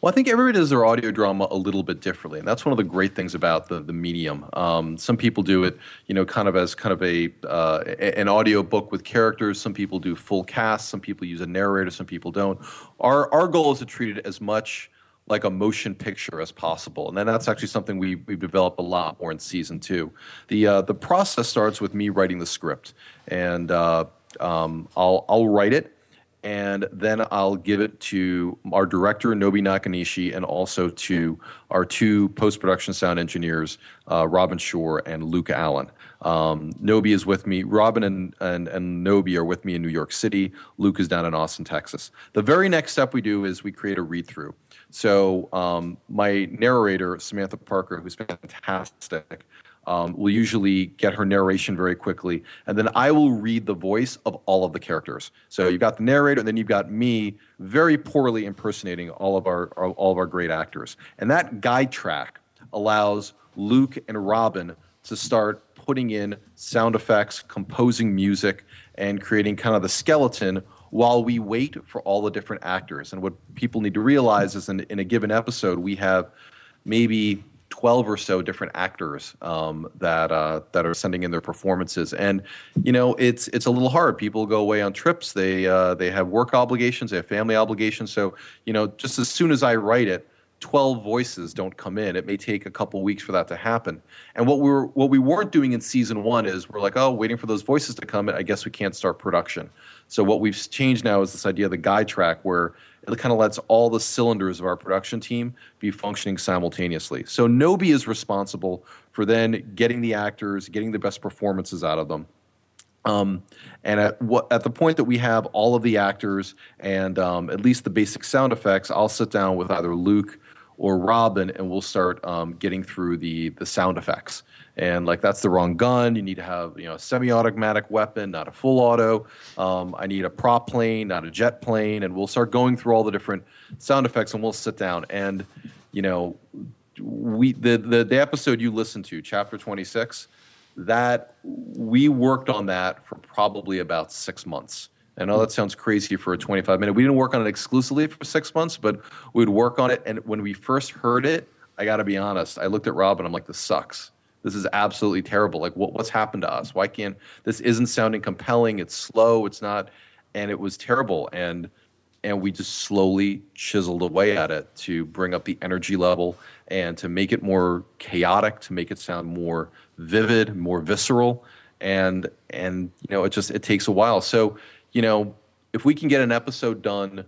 Speaker 29: Well, I think everybody does their audio drama a little bit differently, and that's one of the great things about the the medium. Um, some people do it, you know, kind of as kind of a uh, an audio book with characters. Some people do full cast. Some people use a narrator. Some people don't. Our our goal is to treat it as much like a motion picture as possible, and then that's actually something we we developed a lot more in season two. The uh, the process starts with me writing the script, and uh, um, I'll I'll write it and then I'll give it to our director Nobi Nakanishi and also to our two post production sound engineers, uh, Robin Shore and Luke Allen. Um, Nobi is with me. Robin and, and and Nobi are with me in New York City. Luke is down in Austin, Texas. The very next step we do is we create a read through. So um, my narrator Samantha Parker, who's fantastic, um, will usually get her narration very quickly, and then I will read the voice of all of the characters. So you've got the narrator, and then you've got me very poorly impersonating all of our all of our great actors, and that guide track allows Luke and Robin to start putting in sound effects, composing music, and creating kind of the skeleton while we wait for all the different actors. And what people need to realize is in, in a given episode, we have maybe 12 or so different actors um, that uh, that are sending in their performances and you know it's it's a little hard people go away on trips they uh, they have work obligations they have family obligations so you know just as soon as I write it 12 voices don't come in. It may take a couple weeks for that to happen. And what we were what we weren't doing in season 1 is we're like, "Oh, waiting for those voices to come in. I guess we can't start production." So what we've changed now is this idea of the guide track where it kind of lets all the cylinders of our production team be functioning simultaneously. So Nobi is responsible for then getting the actors, getting the best performances out of them. Um, and at what at the point that we have all of the actors and um, at least the basic sound effects, I'll sit down with either Luke or Robin, and we'll start um, getting through the the sound effects. And like that's the wrong gun. You need to have you know a semi-automatic weapon, not a full auto. Um, I need a prop plane, not a jet plane. And we'll start going through all the different sound effects, and we'll sit down and you know we the the, the episode you listened to, chapter twenty six that we worked on that for probably about six months. I know that sounds crazy for a 25 minute. We didn't work on it exclusively for six months, but we'd work on it. And when we first heard it, I got to be honest, I looked at Rob and I'm like, this sucks. This is absolutely terrible. Like, what, what's happened to us? Why can't this isn't sounding compelling? It's slow. It's not, and it was terrible. And and we just slowly chiseled away at it to bring up the energy level and to make it more chaotic, to make it sound more vivid, more visceral, and and you know it just it takes a while. So you know if we can get an episode done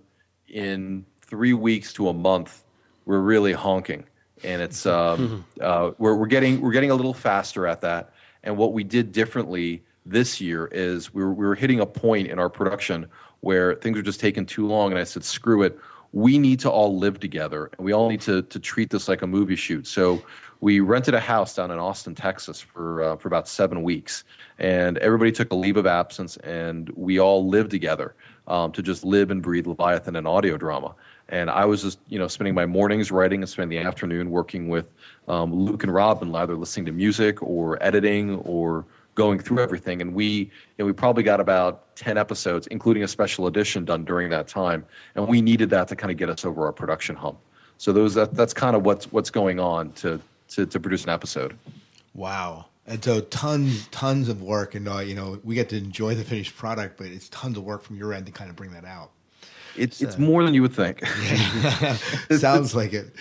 Speaker 29: in three weeks to a month, we're really honking, and it's um, uh, we're we're getting we're getting a little faster at that. And what we did differently this year is we were, we were hitting a point in our production where things were just taking too long, and I said, screw it. We need to all live together, and we all need to to treat this like a movie shoot. So we rented a house down in Austin, Texas, for uh, for about seven weeks, and everybody took a leave of absence, and we all lived together um, to just live and breathe Leviathan and audio drama. And I was just you know spending my mornings writing and spending the afternoon working with um, Luke and Rob and either listening to music or editing or going through everything. And we, you know, we probably got about 10 episodes, including a special edition done during that time. And we needed that to kind of get us over our production hump. So those, that, that's kind of what's, what's going on to, to, to produce an episode.
Speaker 6: Wow. And so tons, tons of work, and uh, you know we get to enjoy the finished product, but it's tons of work from your end to kind of bring that out.
Speaker 29: It's so. it's more than you would think.
Speaker 6: Sounds like it.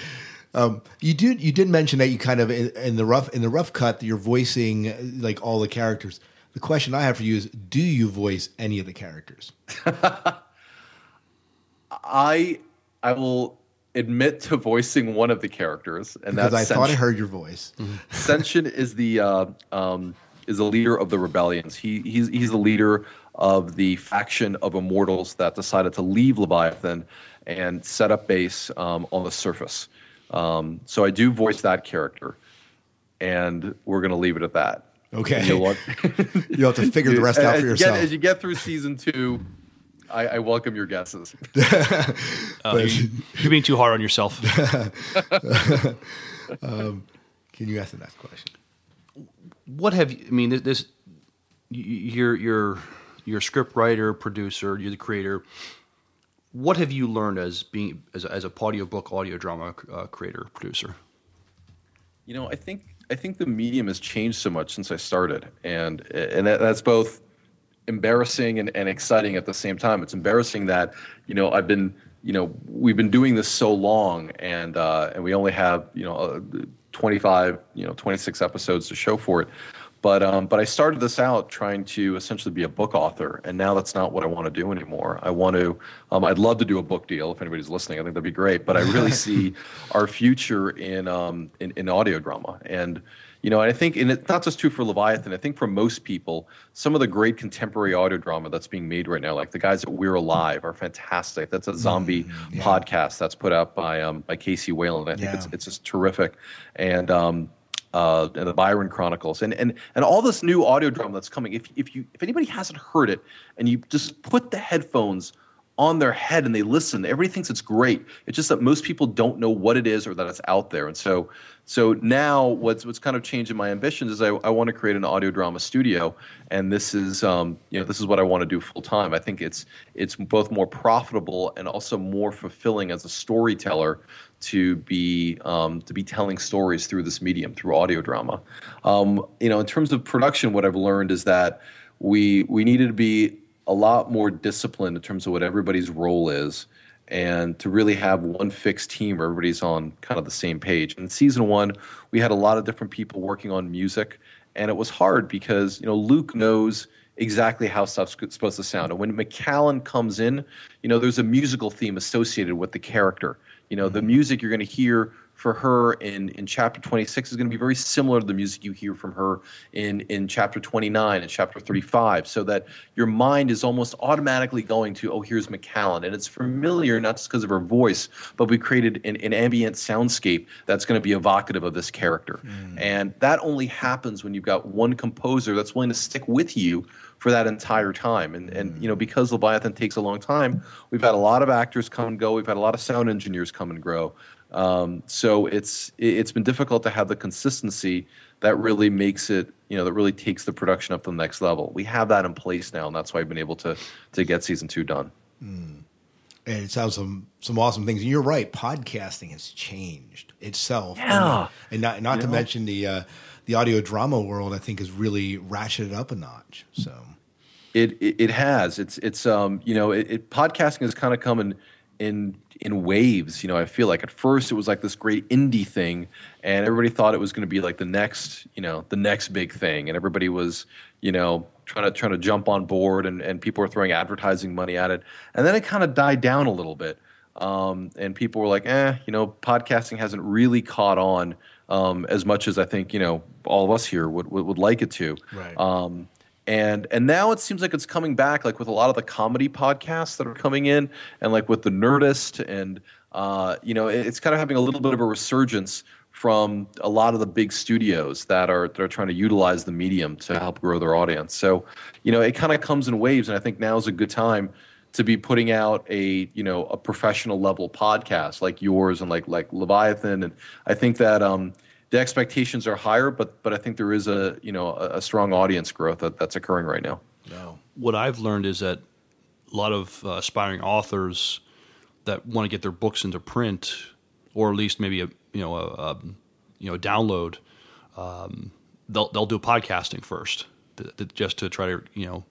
Speaker 6: Um, you did you did mention that you kind of in, in, the rough in the rough cut that you're voicing like all the characters. The question I have for you is: Do you voice any of the characters?
Speaker 29: I I will admit to voicing one of the characters, and
Speaker 6: because
Speaker 29: that's
Speaker 6: I thought I heard your voice.
Speaker 29: Senshin is the uh, um, is the leader of the rebellions. He he's he's the leader of the faction of immortals that decided to leave Leviathan and set up base um, on the surface. Um, so I do voice that character, and we're going to leave it at that.
Speaker 6: Okay.
Speaker 29: You'll,
Speaker 6: You'll have to figure the rest out for yourself.
Speaker 29: Get, as you get through season two, I, I welcome your guesses.
Speaker 7: uh, you're, you're, being too hard on yourself.
Speaker 6: um, can you ask the next question?
Speaker 7: What have you? I mean, this you're you're you're a script writer, producer, you're the creator. What have you learned as being as a, as a audiobook audio drama uh, creator producer?
Speaker 29: You know, I think I think the medium has changed so much since I started, and and that, that's both embarrassing and, and exciting at the same time. It's embarrassing that you know I've been you know we've been doing this so long, and uh, and we only have you know uh, 25 you know 26 episodes to show for it. But um, but I started this out trying to essentially be a book author, and now that's not what I want to do anymore. I want to. Um, I'd love to do a book deal if anybody's listening. I think that'd be great. But I really see our future in um, in, in audio drama, and you know, and I think, and it's not just true for Leviathan. I think for most people, some of the great contemporary audio drama that's being made right now, like the guys at We're Alive, are fantastic. That's a zombie mm, yeah. podcast that's put out by um, by KC Wayland. I think yeah. it's it's just terrific, and um, uh, and the Byron Chronicles, and and and all this new audio drama that's coming. If if you if anybody hasn't heard it, and you just put the headphones on their head and they listen, everybody thinks it's great. It's just that most people don't know what it is or that it's out there. And so so now what's what's kind of changing my ambitions is I, I want to create an audio drama studio, and this is um, you know this is what I want to do full time. I think it's it's both more profitable and also more fulfilling as a storyteller to be um, to be telling stories through this medium through audio drama. Um, you know, in terms of production, what I've learned is that we we needed to be a lot more disciplined in terms of what everybody's role is, and to really have one fixed team where everybody's on kind of the same page. In season one, we had a lot of different people working on music, and it was hard because you know Luke knows exactly how stuff's supposed to sound. And when Macallan comes in, you know, there's a musical theme associated with the character. You know, the mm-hmm. music you're going to hear for her in, in chapter 26 is going to be very similar to the music you hear from her in, in chapter 29 and chapter 35, so that your mind is almost automatically going to, oh, here's Macallan. And it's familiar not just because of her voice, but we created an, an ambient soundscape that's going to be evocative of this character. Mm. And that only happens when you've got one composer that's willing to stick with you for that entire time. And and you know because Leviathan takes a long time, we've had a lot of actors come and go. We've had a lot of sound engineers come and grow. Um, so it's it- it's been difficult to have the consistency that really makes it you know that really takes the production up to the next level. We have that in place now, and that's why I've been able to to get season two done.
Speaker 6: Mm. And it sounds some some awesome things. And you're right, podcasting has changed itself.
Speaker 29: Yeah.
Speaker 6: And, and not not to mention the uh, the audio drama world. I think has really ratcheted up a notch. So
Speaker 29: It, it it has. It's it's um you know it, it podcasting has kind of come in in in waves. You know, I feel like at first it was like this great indie thing, and everybody thought it was going to be like the next you know the next big thing, and everybody was you know trying to trying to jump on board, and and people were throwing advertising money at it, and then it kind of died down a little bit. Um, and people were like, eh, you know, podcasting hasn't really caught on um, as much as I think, you know, all of us here would, would, would like it to.
Speaker 6: Right.
Speaker 29: Um, and and now it seems like it's coming back, like with a lot of the comedy podcasts that are coming in, and like with the Nerdist, and uh, you know, it- it's kind of having a little bit of a resurgence from a lot of the big studios that are that are trying to utilize the medium to help grow their audience. So, you know, it kind of comes in waves, and I think now is a good time to be putting out a you know a professional level podcast like yours and like like Leviathan, and I think that um, the expectations are higher, but but I think there is a you know a, a strong audience growth that, that's occurring right now.
Speaker 7: What I've learned is that a lot of uh, aspiring authors that want to get their books into print, or at least maybe a you know a, a you know download, um, they'll they'll do podcasting first, th- th- just to try to you know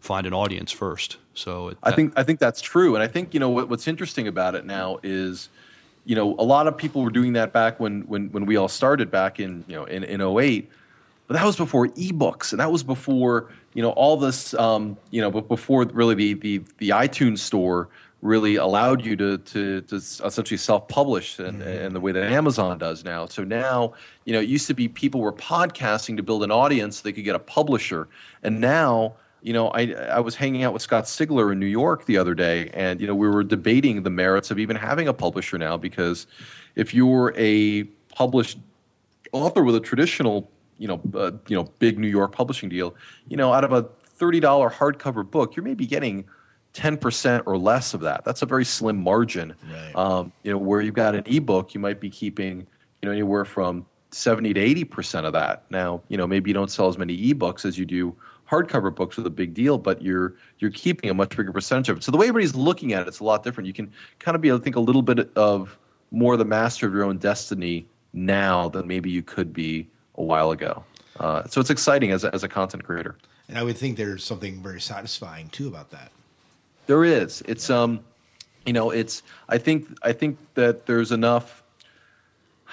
Speaker 7: find an audience first. So it,
Speaker 29: I think I think that's true, and I think you know what, what's interesting about it now is, you know, a lot of people were doing that back when when when we all started back in you know in in 08, but that was before ebooks, and that was before you know all this um, you know, but before really the the the iTunes store really allowed you to to, to essentially self-publish and, and the way that Amazon does now. So now, you know, it used to be people were podcasting to build an audience so they could get a publisher, and now you know, I I was hanging out with Scott Sigler in New York the other day, and you know, we were debating the merits of even having a publisher now because if you're a published author with a traditional, you know, uh, you know, big New York publishing deal, you know, out of a thirty dollar hardcover book, you're maybe getting ten percent or less of that. That's a very slim margin.
Speaker 6: Right.
Speaker 29: Um, you know, where you've got an ebook, you might be keeping, you know, anywhere from seventy to eighty percent of that. Now, you know, maybe you don't sell as many ebooks as you do hardcover books with a big deal, but you're you're keeping a much bigger percentage of it. So the way everybody's looking at it, it's a lot different. You can kind of be, I think, a little bit of more the master of your own destiny now than maybe you could be a while ago. Uh, so it's exciting as a, as a content creator.
Speaker 6: and I would think there's something very satisfying too about that.
Speaker 29: There is. It's um, you know, it's. I think I think that there's enough.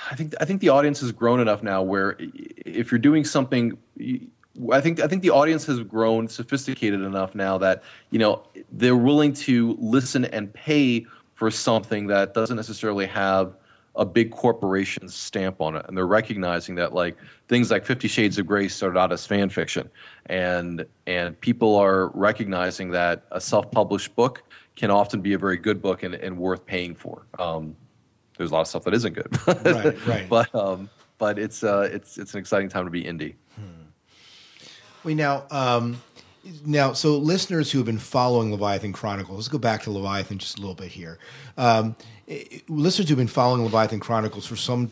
Speaker 29: I think I think the audience has grown enough now where if you're doing something. I think I think the audience has grown sophisticated enough now that you know they're willing to listen and pay for something that doesn't necessarily have a big corporation stamp on it, and they're recognizing that like things like Fifty Shades of Grey started out as fan fiction, and and people are recognizing that a self-published book can often be a very good book and, and worth paying for. Um, there's a lot of stuff that isn't good,
Speaker 6: Right, right.
Speaker 29: but um, but it's uh, it's it's an exciting time to be indie.
Speaker 6: We now, um, now, so listeners who have been following Leviathan Chronicles, let's go back to Leviathan just a little bit here. Um, listeners who've been following Leviathan Chronicles for some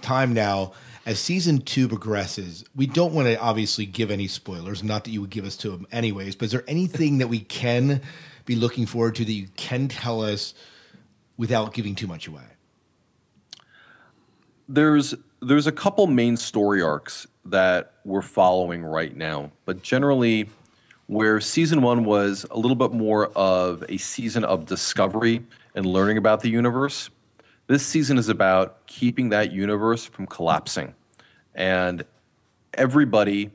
Speaker 6: time now, as season two progresses, we don't want to obviously give any spoilers. Not that you would give us to them anyways, but is there anything that we can be looking forward to that you can tell us without giving too much away?
Speaker 29: there's there's a couple main story arcs that we're following right now, but generally, where season one was a little bit more of a season of discovery and learning about the universe. This season is about keeping that universe from collapsing. And everybody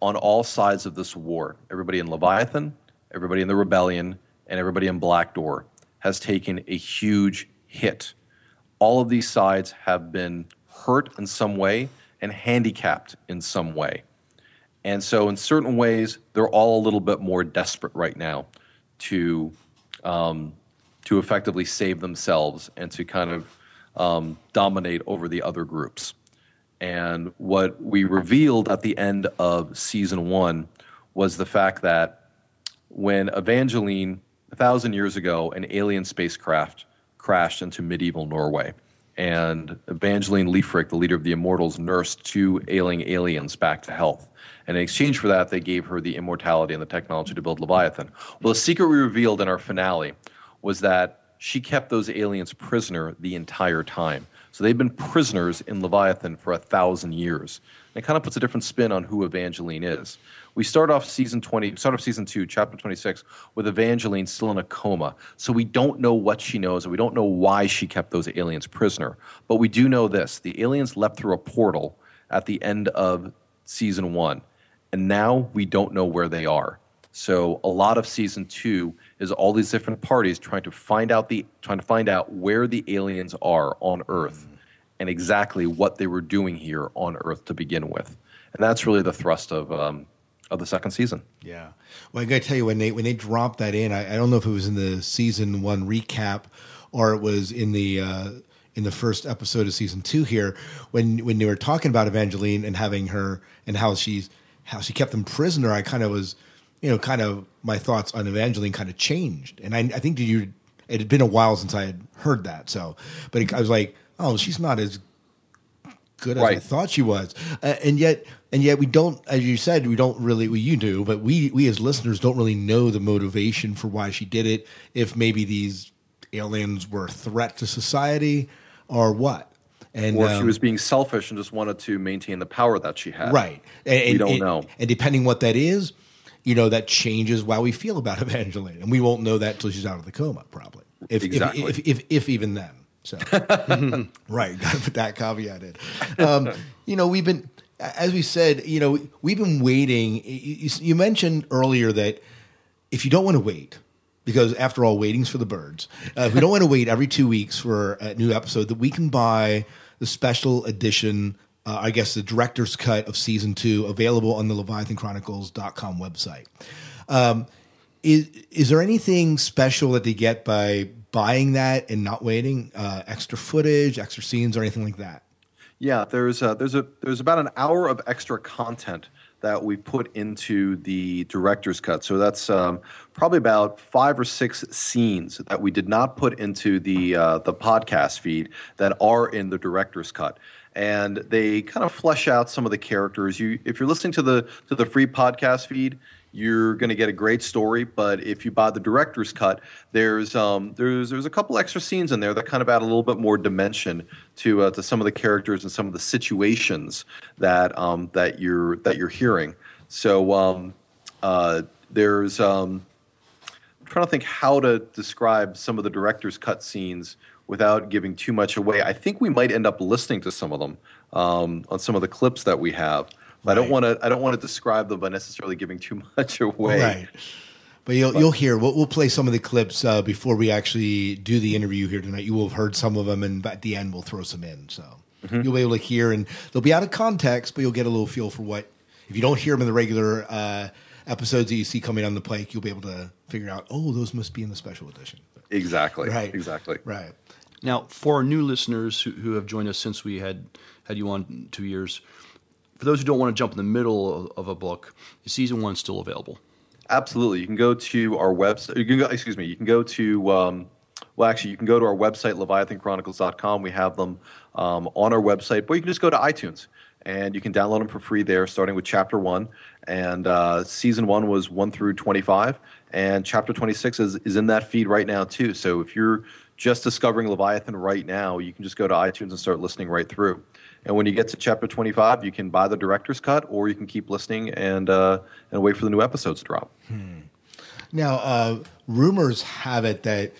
Speaker 29: on all sides of this war, everybody in Leviathan, everybody in the Rebellion, and everybody in Black Door, has taken a huge hit. All of these sides have been hurt in some way and handicapped in some way. And so, in certain ways, they're all a little bit more desperate right now to um, to effectively save themselves and to kind of um, dominate over the other groups. And what we revealed at the end of season one was the fact that when Evangeline, a thousand years ago, an alien spacecraft crashed into medieval Norway. And Evangeline Leifric, the leader of the Immortals, nursed two ailing aliens back to health. And in exchange for that, they gave her the immortality and the technology to build Leviathan. Well, the secret we revealed in our finale was that she kept those aliens prisoner the entire time. So they've been prisoners in Leviathan for a thousand years. And it kind of puts a different spin on who Evangeline is. We start off season 20, start off season 2, chapter 26, with Evangeline still in a coma. So we don't know what she knows, and we don't know why she kept those aliens prisoner. But we do know this the aliens left through a portal at the end of season 1, and now we don't know where they are. So a lot of season 2 is all these different parties trying to find out the trying to find out where the aliens are on Earth and exactly what they were doing here on Earth to begin with. And that's really the thrust of um, of the second season.
Speaker 6: Yeah. Well, I got to tell you when they when they dropped that in, I, I, don't know if it was in the season one recap or it was in the uh, in the first episode of season two here when when they were talking about Evangeline and having her and how she's how she kept them prisoner. I kind of was, you know, kind of my thoughts on Evangeline kind of changed, and I, I think you it had been a while since I had heard that. So, but it, I was like, oh, she's not as good as right. I thought she was, uh, and yet, and yet we don't, as you said, we don't really. Well, you do, but we we as listeners don't really know the motivation for why she did it. If maybe these aliens were a threat to society, or what.
Speaker 29: And, or um, she was being selfish and just wanted to maintain the power that she had.
Speaker 6: Right.
Speaker 29: And, we don't
Speaker 6: and,
Speaker 29: know.
Speaker 6: And depending what that is, you know, that changes how we feel about Evangeline. And we won't know that until she's out of the coma, probably. If,
Speaker 29: exactly.
Speaker 6: if, if, if, if even then. So, right, got to put that caveat in. Um, you know, we've been, as we said, you know, we've been waiting. You, you mentioned earlier that if you don't want to wait, because after all, waiting's for the birds. Uh, if we don't want to wait every two weeks for a new episode, that we can buy the special edition. Uh, I guess the director's cut of season two available on the LeviathanChronicles.com website. Um, is is there anything special that they get by buying that and not waiting? Uh, extra footage, extra scenes, or anything like that?
Speaker 29: Yeah, there's a, there's a there's about an hour of extra content that we put into the director's cut. So that's um, probably about five or six scenes that we did not put into the uh, the podcast feed that are in the director's cut. And they kind of flesh out some of the characters. You, if you're listening to the to the free podcast feed, you're going to get a great story. But if you buy the director's cut, there's um, there's there's a couple extra scenes in there that kind of add a little bit more dimension to uh, to some of the characters and some of the situations that um, that you're that you're hearing. So um, uh, there's um, I'm trying to think how to describe some of the director's cut scenes without giving too much away. I think we might end up listening to some of them um, on some of the clips that we have. Right. I don't want to. I don't want to describe them by necessarily giving too much away.
Speaker 6: Right. But you'll but, you'll hear. We'll, we'll play some of the clips uh, before we actually do the interview here tonight. You will have heard some of them, and at the end we'll throw some in. So mm-hmm. you'll be able to hear, and they'll be out of context, but you'll get a little feel for what. If you don't hear them in the regular uh, episodes that you see coming on the pike, you'll be able to figure out. Oh, those must be in the special edition.
Speaker 29: Exactly.
Speaker 6: Right.
Speaker 29: Exactly.
Speaker 6: Right.
Speaker 7: Now, for new listeners who, who have joined us since we had had you on two years, for those who don't want to jump in the middle of, a book, is season one still available?
Speaker 29: Absolutely. You can go to our website. You can go, excuse me. You can go to, um, well, actually, you can go to our website, leviathanchronicles.com. We have them um, on our website, but you can just go to iTunes and you can download them for free there, starting with chapter one. And uh, season one was one through 25, and chapter 26 is, is in that feed right now, too. So if you're just discovering Leviathan right now, you can just go to iTunes and start listening right through. And when you get to chapter 25, you can buy the director's cut, or you can keep listening and uh, and wait for the new episodes to drop.
Speaker 6: Hmm. Now, uh, rumors have it that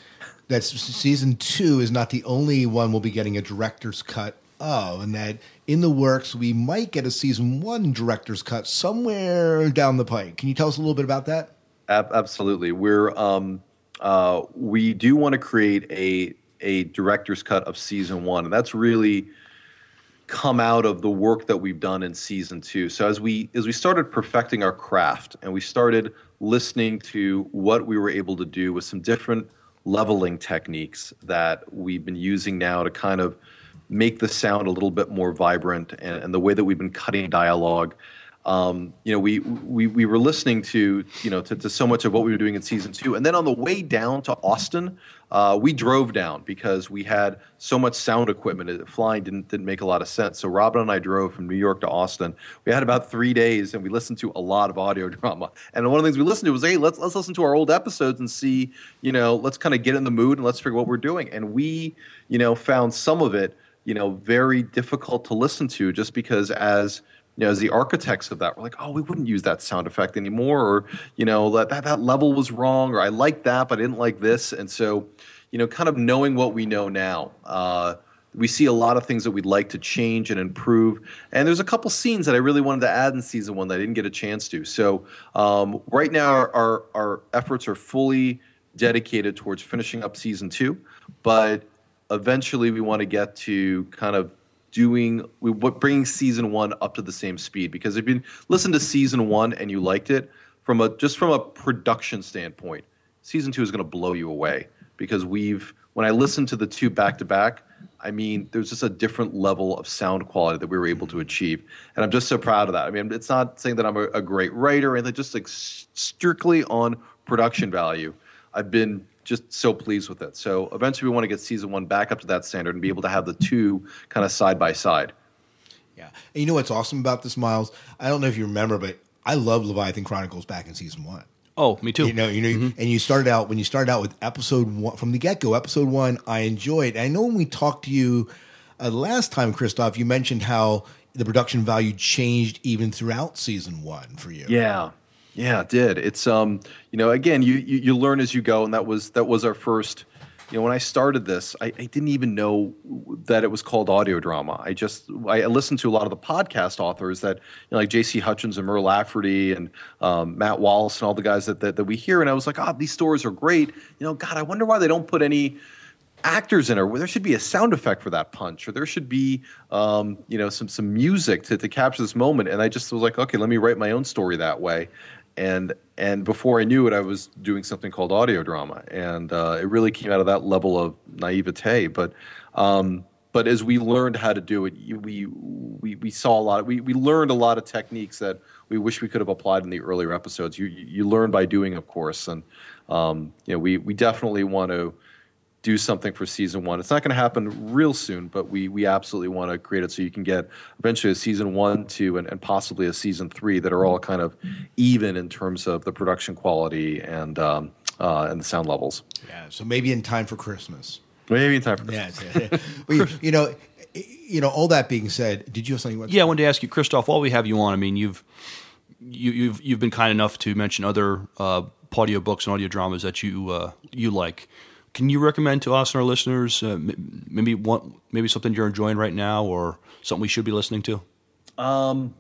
Speaker 6: that season two is not the only one we'll be getting a director's cut of, and that in the works we might get a season one director's cut somewhere down the pike. Can you tell us a little bit about that?
Speaker 29: Ab- absolutely. We're um, uh, we do want to create a a director's cut of season one, and that's really come out of the work that we've done in season two. So as we as we started perfecting our craft and we started listening to what we were able to do with some different leveling techniques that we've been using now to kind of make the sound a little bit more vibrant and, and the way that we've been cutting dialogue um, you know, we, we we were listening to you know to, to so much of what we were doing in season two, and then on the way down to Austin, uh, we drove down because we had so much sound equipment. Flying didn't didn't make a lot of sense. So Robin and I drove from New York to Austin. We had about three days, and we listened to a lot of audio drama. And one of the things we listened to was, hey, let's let's listen to our old episodes and see, you know, let's kind of get in the mood and let's figure out what we're doing. And we, you know, found some of it, you know, very difficult to listen to just because as you know, as the architects of that, we're like, oh, we wouldn't use that sound effect anymore, or you know, that that, that level was wrong, or I like that, but I didn't like this, and so, you know, kind of knowing what we know now, uh, we see a lot of things that we'd like to change and improve, and there's a couple scenes that I really wanted to add in season one that I didn't get a chance to. So um, right now, our, our our efforts are fully dedicated towards finishing up season two, but eventually we want to get to kind of doing bringing season one up to the same speed. Because if you listen to season one and you liked it from a just from a production standpoint season two is going to blow you away. Because we've when i listened to the two back to back i mean there's just a different level of sound quality that we were able to achieve. And i'm just so proud of that. I mean it's not saying that i'm a, a great writer and just like strictly on production value. I've been just so pleased with it. So eventually, we want to get season one back up to that standard and be able to have the two kind of side by side.
Speaker 6: Yeah. And you know what's awesome about this, Miles? I don't know if you remember, but I love Leviathan Chronicles back in season one.
Speaker 7: Oh, me too.
Speaker 6: You know, you know, and you started out when you started out with episode one from the get go. Episode one, I enjoyed. I know when we talked to you uh, last time, Christof, you mentioned how the production value changed even throughout season one for you.
Speaker 29: Yeah, yeah, it did. It's um, you know, again, you, you you learn as you go, and that was that was our first. You know, when I started this, I, I didn't even know that it was called audio drama. I just I listened to a lot of the podcast authors that you know, like J.C. Hutchins and Mur Lafferty and um, Matt Wallace and all the guys that, that that we hear, and I was like, oh, these stories are great. You know, God, I wonder why they don't put any actors in. Well, there should be a sound effect for that punch, or there should be, um, you know, some some music to, to capture this moment. And I just was like, okay, let me write my own story that way and and before I knew it, I was doing something called audio drama, and uh, it really came out of that level of naivete. But um, but as we learned how to do it, we we we saw a lot. Of, we we learned a lot of techniques that we wish we could have applied in the earlier episodes. You you learn by doing, of course, and um, you know we we definitely want to do something for season one. It's not going to happen real soon, but we we absolutely want to create it so you can get eventually a season one, two, and, and possibly a season three that are all kind of even in terms of the production quality and um, uh, and the sound levels.
Speaker 6: Yeah. So maybe in time for Christmas.
Speaker 29: Maybe in time for Christmas.
Speaker 6: it's- yeah. Well, you, you know, you know. All that being said, did you have something? You
Speaker 7: Yeah, I wanted to ask you, Christof. While we have you on, I mean, you've you, you've you've been kind enough to mention other uh, audio books and audio dramas that you uh, you like. Can you recommend to us and our listeners uh, maybe one maybe something you're enjoying right now, or something we should be listening to?
Speaker 29: Um,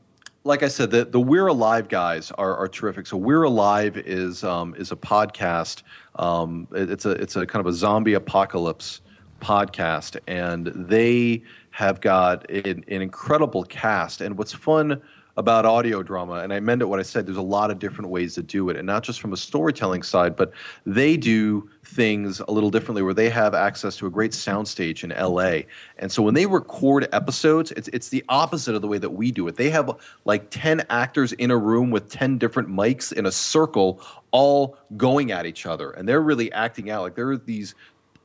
Speaker 29: like I said, the, the We're Alive guys are, are terrific. So We're Alive is um, is a podcast. Um, it- it's a it's a kind of a zombie apocalypse podcast, and they have got an, an incredible cast. And what's fun about audio drama, and I meant it what I said. There's a lot of different ways to do it, and not just from a storytelling side, but they do things a little differently. Where they have access to a great soundstage in LA, and so when they record episodes, it's it's the opposite of the way that we do it. They have like ten actors in a room with ten different mics in a circle, all going at each other, and they're really acting out. Like there are these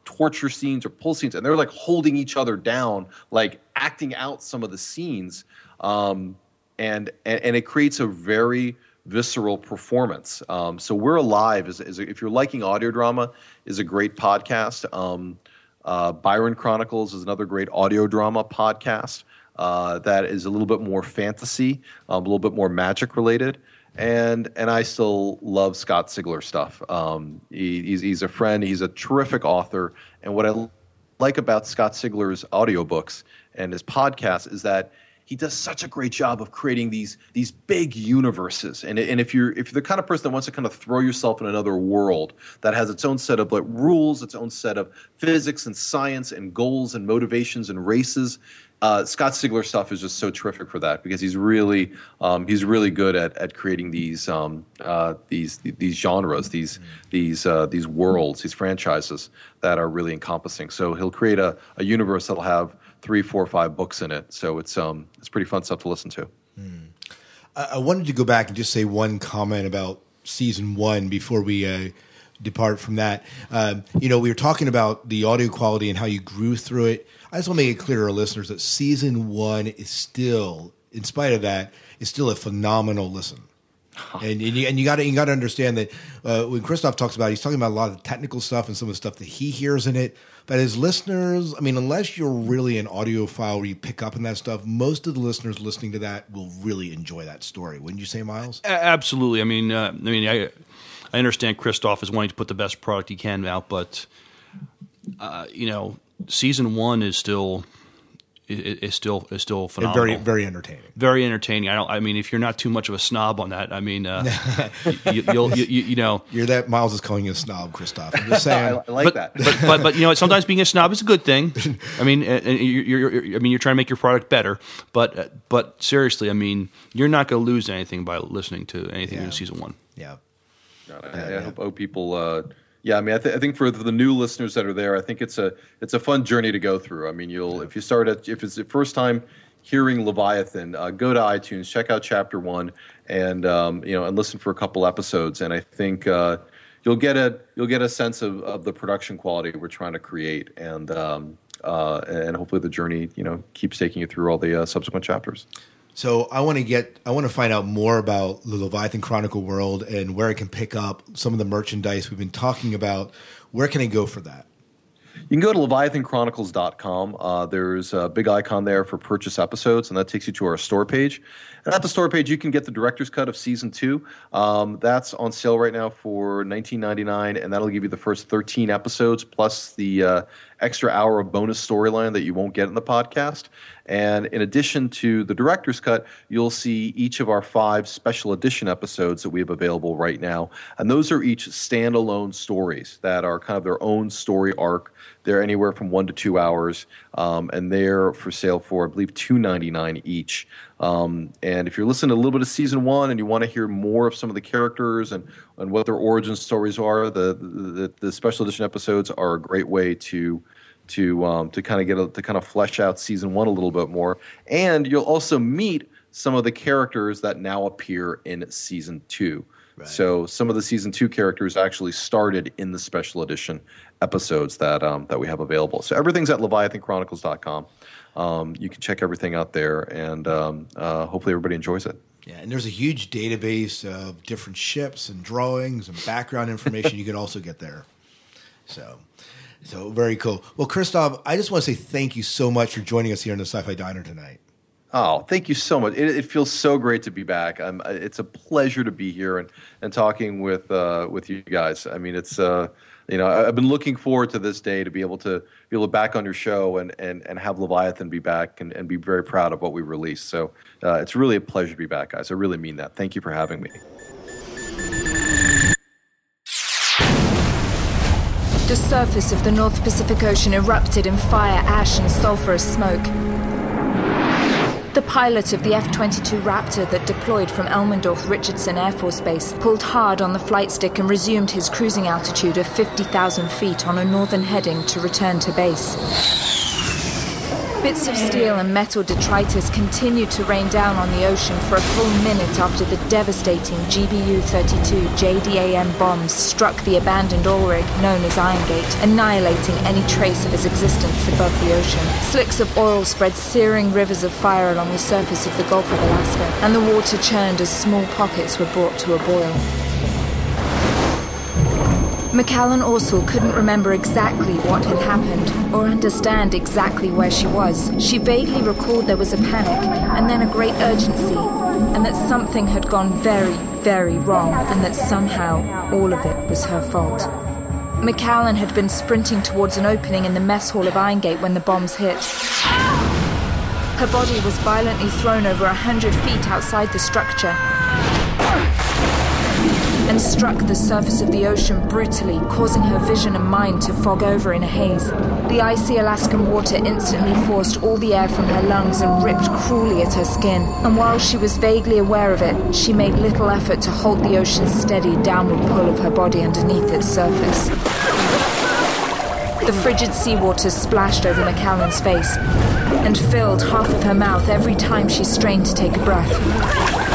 Speaker 29: torture scenes or pull scenes, and they're like holding each other down, like acting out some of the scenes. Um, and, and and it creates a very visceral performance. Um, so we're alive is, is if you're liking audio drama is a great podcast. Um, uh, Byron Chronicles is another great audio drama podcast uh, that is a little bit more fantasy, um, a little bit more magic related. and and I still love Scott Sigler stuff. Um, he, he's he's a friend. He's a terrific author, and what I like about Scott Sigler's audiobooks and his podcast is that he does such a great job of creating these these big universes. And and if you're if you're the kind of person that wants to kind of throw yourself in another world that has its own set of like rules, its own set of physics and science and goals and motivations and races. Uh, Scott Sigler stuff is just so terrific for that because he's really um, he's really good at, at creating these um, uh, these these genres these these uh, these worlds these franchises that are really encompassing. So he'll create a, a universe that'll have three, four, five books in it. So it's um it's pretty fun stuff to listen to.
Speaker 6: I I wanted to go back and just say one comment about season one before we uh, depart from that. Um, you know, we were talking about the audio quality and how you grew through it. I just want to make it clear to our listeners that season one is still, in spite of that, is still a phenomenal listen. And, and you, and you got to you got to understand that uh, when Christof talks about, it, he's talking about a lot of the technical stuff and some of the stuff that he hears in it. But as listeners, I mean, unless you're really an audiophile where you pick up on that stuff, most of the listeners listening to that will really enjoy that story. Wouldn't you say, Miles?
Speaker 7: A- Absolutely. I mean, uh, I mean, I, I understand Christof is wanting to put the best product he can out, but uh, you know, season one is still is still is still phenomenal.
Speaker 6: very very entertaining.
Speaker 7: Very entertaining. I don't. I mean, if you're not too much of a snob on that, I mean, uh, you, you'll you, you, you know.
Speaker 6: You're that Miles is calling you a snob, Christof. I'm just saying.
Speaker 7: I but, But, but but you know, sometimes being a snob is a good thing. I mean, and and you're, you're, I mean, you're trying to make your product better. But uh, but seriously, I mean, you're not going to lose anything by listening to anything in season one.
Speaker 6: Yeah.
Speaker 29: I, I hope, hope people. Uh, yeah, I mean, I, th- I think for the new listeners that are there, I think it's a it's a fun journey to go through. I mean, you'll if you start at if it's the first time hearing Leviathan, uh, go to iTunes, check out Chapter One, and um, you know, and listen for a couple episodes. And I think uh, you'll get a you'll get a sense of, of the production quality we're trying to create, and um, uh, and hopefully the journey you know keeps taking you through all the uh, subsequent chapters.
Speaker 6: So I want to get, I want to find out more about the Leviathan Chronicle world and where I can pick up some of the merchandise we've been talking about. Where can I go for that?
Speaker 29: You can go to leviathanchronicles.com. Uh, there's a big icon there for purchase episodes, and that takes you to our store page. And at the store page, you can get the director's cut of season two. Um, that's on sale right now for $19.99, and that'll give you the first 13 episodes plus the uh, extra hour of bonus storyline that you won't get in the podcast. And in addition to the director's cut, you'll see each of our five special edition episodes that we have available right now. And those are each standalone stories that are kind of their own story arc. They're anywhere from one to two hours, um, and they're for sale for, I believe, two ninety nine each. Um, and if you're listening to a little bit of season one and you want to hear more of some of the characters and, and what their origin stories are, the, the the special edition episodes are a great way to to um, to kind of get a, to kind of flesh out season one a little bit more, and you'll also meet some of the characters that now appear in season two. So some of the season two characters actually started in the special edition episodes that um, that we have available. So everything's at leviathanchronicles.com. Um, you can check everything out there, and um, uh, hopefully everybody enjoys it.
Speaker 6: Yeah, and there's a huge database of different ships and drawings and background information you can also get there. So, so very cool. Well, Christof, I just want to say thank you so much for joining us here in the Sci-Fi Diner tonight.
Speaker 29: Oh, thank you so much. It, it feels so great to be back. Um, it's a pleasure to be here and, and talking with uh, with you guys. I mean, it's uh, you know I've been looking forward to this day to be able to be able to back on your show and, and, and have Leviathan be back and, and be very proud of what we released. So uh, it's really a pleasure to be back, guys. I really mean that. Thank you for having me.
Speaker 23: The surface of the North Pacific Ocean erupted in fire, ash, and sulfurous smoke. The pilot of the F 22 Raptor that deployed from Elmendorf Richardson Air Force Base pulled hard on the flight stick and resumed his cruising altitude of 50,000 feet on a northern heading to return to base. Bits of steel and metal detritus continued to rain down on the ocean for a full minute after the devastating GBU 32 JDAM bombs struck the abandoned oil rig known as Iron Gate, annihilating any trace of its existence above the ocean. Slicks of oil spread searing rivers of fire along the surface of the Gulf of Alaska, and the water churned as small pockets were brought to a boil. Macallan Orsel couldn't remember exactly what had happened or understand exactly where she was. She vaguely recalled there was a panic and then a great urgency, and that something had gone very, very wrong and that somehow all of it was her fault. McAllen had been sprinting towards an opening in the mess hall of Irongate when the bombs hit. Her body was violently thrown over a hundred feet outside the structure and struck the surface of the ocean brutally, causing her vision and mind to fog over in a haze. The icy Alaskan water instantly forced all the air from her lungs and ripped cruelly at her skin. And while she was vaguely aware of it, she made little effort to hold the ocean's steady downward pull of her body underneath its surface. The frigid seawater splashed over McAllen's face and filled half of her mouth every time she strained to take a breath.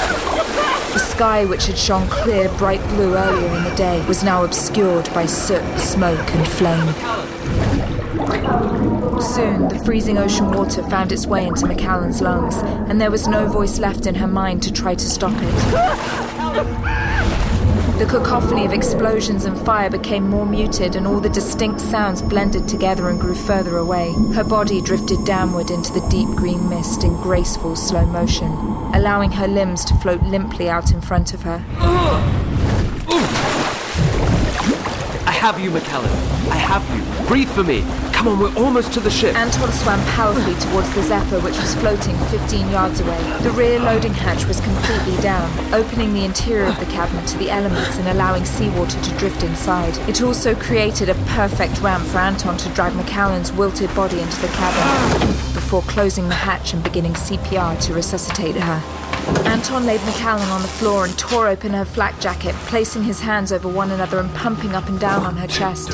Speaker 23: Sky, which had shone clear, bright blue earlier in the day, was now obscured by soot, smoke, and flame. Soon, the freezing ocean water found its way into McAllen's lungs, and there was no voice left in her mind to try to stop it. The cacophony of explosions and fire became more muted, and all the distinct sounds blended together and grew further away. Her body drifted downward into the deep green mist in graceful slow motion, allowing her limbs to float limply out in front of her.
Speaker 30: I have you, McAllen. I have you. Breathe for me. Come on, we're almost to the ship.
Speaker 23: Anton swam powerfully towards the Zephyr, which was floating 15 yards away. The rear loading hatch was completely down, opening the interior of the cabin to the elements and allowing seawater to drift inside. It also created a perfect ramp for Anton to drag McAllen's wilted body into the cabin before closing the hatch and beginning CPR to resuscitate her. Anton laid McAllen on the floor and tore open her flak jacket, placing his hands over one another and pumping up and down on her chest.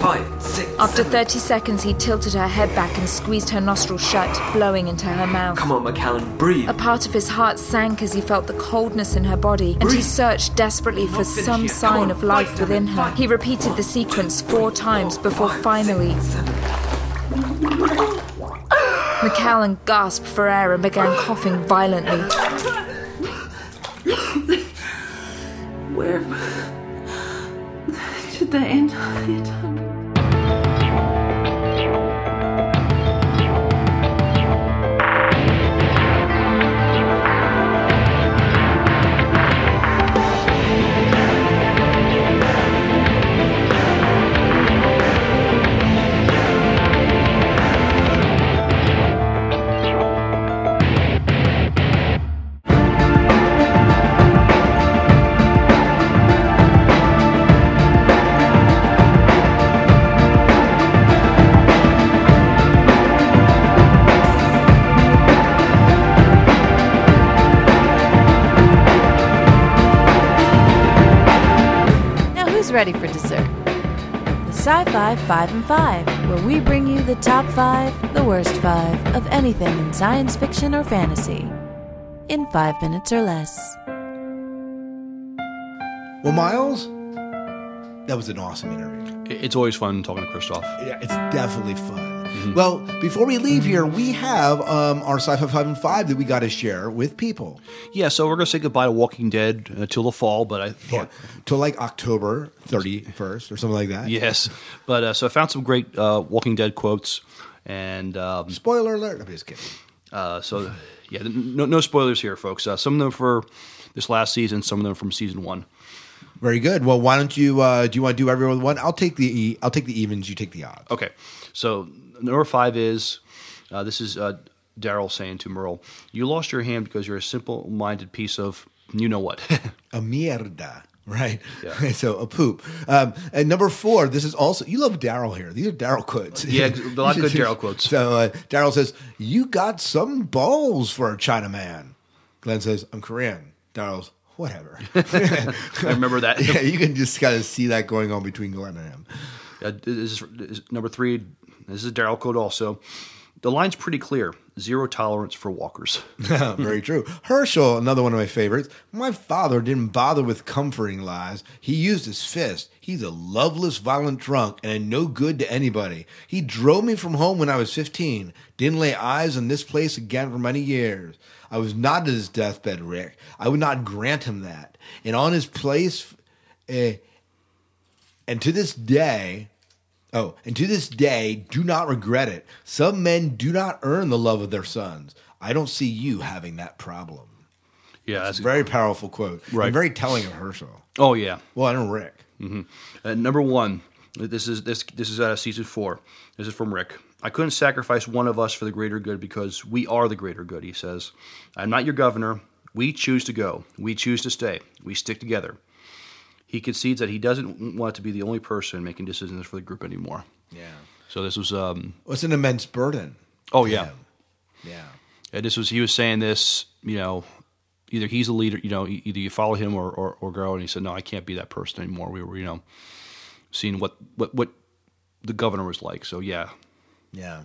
Speaker 30: Five, six.
Speaker 23: After 30 seconds, he tilted her head back and squeezed her nostrils shut, blowing into her mouth.
Speaker 30: Come on, McAllen, breathe.
Speaker 23: A part of his heart sank as he felt the coldness in her body, and he searched desperately for some sign of life within her. He repeated the sequence four times before finally. McAllen gasped for air and began coughing violently.
Speaker 31: Where should the end it?
Speaker 2: The Sci Fi 5 and 5, where we bring you the top 5, the worst 5 of anything in science fiction or fantasy. In 5 minutes or less.
Speaker 6: Well, Miles, that was an awesome interview.
Speaker 7: It's always fun talking to Christof.
Speaker 6: Yeah, it's definitely fun. Well, before we leave here, we have um, our sci-fi five and five that we got to share with people.
Speaker 7: Yeah, so we're gonna say goodbye to Walking Dead uh, till the fall, but I thought
Speaker 6: till like October thirty first or something like that.
Speaker 7: yes, but uh, so I found some great uh, Walking Dead quotes, and um,
Speaker 6: spoiler alert. I'm just kidding.
Speaker 7: Uh, so yeah, no, no spoilers here, folks. Uh, some of them for this last season, some of them from season one.
Speaker 6: Very good. Well, why don't you? Uh, do you want to do everyone one? I'll take the e- I'll take the evens. You take the odds.
Speaker 7: Okay, so number five is uh, this is uh, Daryl saying to Merle, "You lost your hand because you're a simple-minded piece of you know what."
Speaker 6: A mierda. Right.
Speaker 7: Yeah.
Speaker 6: so a poop. Um, and number four, this is also you love Daryl here. These are Daryl quotes.
Speaker 7: Yeah, a lot of good Daryl quotes.
Speaker 6: So uh, Daryl says, "You got some balls for a Chinaman." Glenn says, "I'm Korean." Daryl's, whatever.
Speaker 7: I remember that.
Speaker 6: Yeah, you can just kind of see that going on between Glenn and him.
Speaker 7: Uh, is, this is number three. This is Daryl Code also. The line's pretty clear: zero tolerance for walkers.
Speaker 6: Very true. Hershel, another one of my favorites. My father didn't bother with comforting lies. He used his fist. He's a loveless, violent drunk and no good to anybody. He drove me from home when I was 15. Didn't lay eyes on this place again for many years. I was not at his deathbed, Rick. I would not grant him that. And on his place, eh, and to this day, oh, and to this day, do not regret it. Some men do not earn the love of their sons. I don't see you having that problem.
Speaker 7: Yeah,
Speaker 6: that's a very powerful quote.
Speaker 7: Right.
Speaker 6: And very telling of Hershel.
Speaker 7: Oh yeah.
Speaker 6: Well, I know Rick.
Speaker 7: hmm Uh, number one, this is this this is out of season four. This is from Rick. I couldn't sacrifice one of us for the greater good because we are the greater good. He says, "I'm not your governor. We choose to go. We choose to stay. We stick together." He concedes that he doesn't want to be the only person making decisions for the group anymore.
Speaker 6: Yeah.
Speaker 7: So this was um.
Speaker 6: Well, it's an immense burden.
Speaker 7: Oh yeah.
Speaker 6: him. Yeah.
Speaker 7: And this was he was saying this, you know, either he's a leader, you know, either you follow him or, or, or go. And he said, no, I can't be that person anymore. We were, you know, seeing what, what, what the governor was like. So yeah.
Speaker 6: Yeah.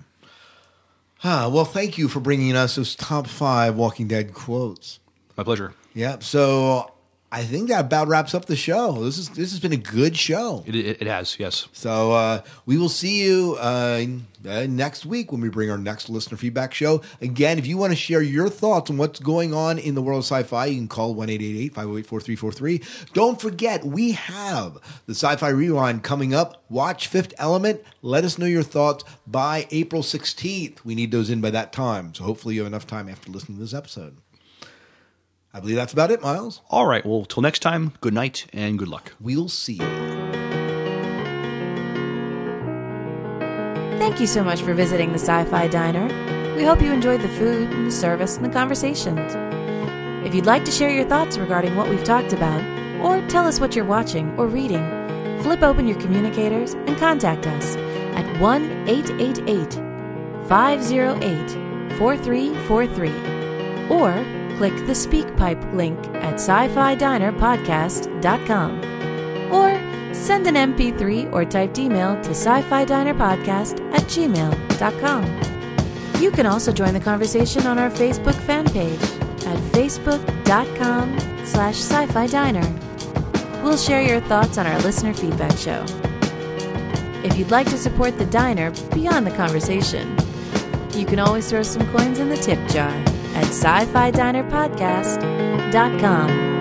Speaker 6: Ah, well, thank you for bringing us those top five Walking Dead quotes.
Speaker 7: My pleasure.
Speaker 6: Yeah. So I think that about wraps up the show. This is this has been a good show.
Speaker 7: It, it, it has, yes.
Speaker 6: So uh, we will see you uh, uh, next week when we bring our next listener feedback show. Again, if you want to share your thoughts on what's going on in the world of sci-fi, you can call 1-888-508-4343. Don't forget, we have the Sci-Fi Rewind coming up. Watch Fifth Element. Let us know your thoughts by April 16th. We need those in by that time. So hopefully you have enough time after listening to this episode. I believe that's about it, Miles.
Speaker 7: All right. Well, till next time, good night and good luck.
Speaker 6: We'll see you.
Speaker 2: Thank you so much for visiting the Sci Fi Diner. We hope you enjoyed the food and the service and the conversations. If you'd like to share your thoughts regarding what we've talked about, or tell us what you're watching or reading, flip open your communicators and contact us at 1 888 508 4343 or click the SpeakPipe link at sci fi dinerpodcast.com or send an MP3 or typed email to sci fi dinerpodcast at gmail.com. You can also join the conversation on our Facebook fan page at facebook.com slash sci-fi diner. We'll share your thoughts on our listener feedback show. If you'd like to support the diner beyond the conversation, you can always throw some coins in the tip jar at sci-fi dinerpodcast.com.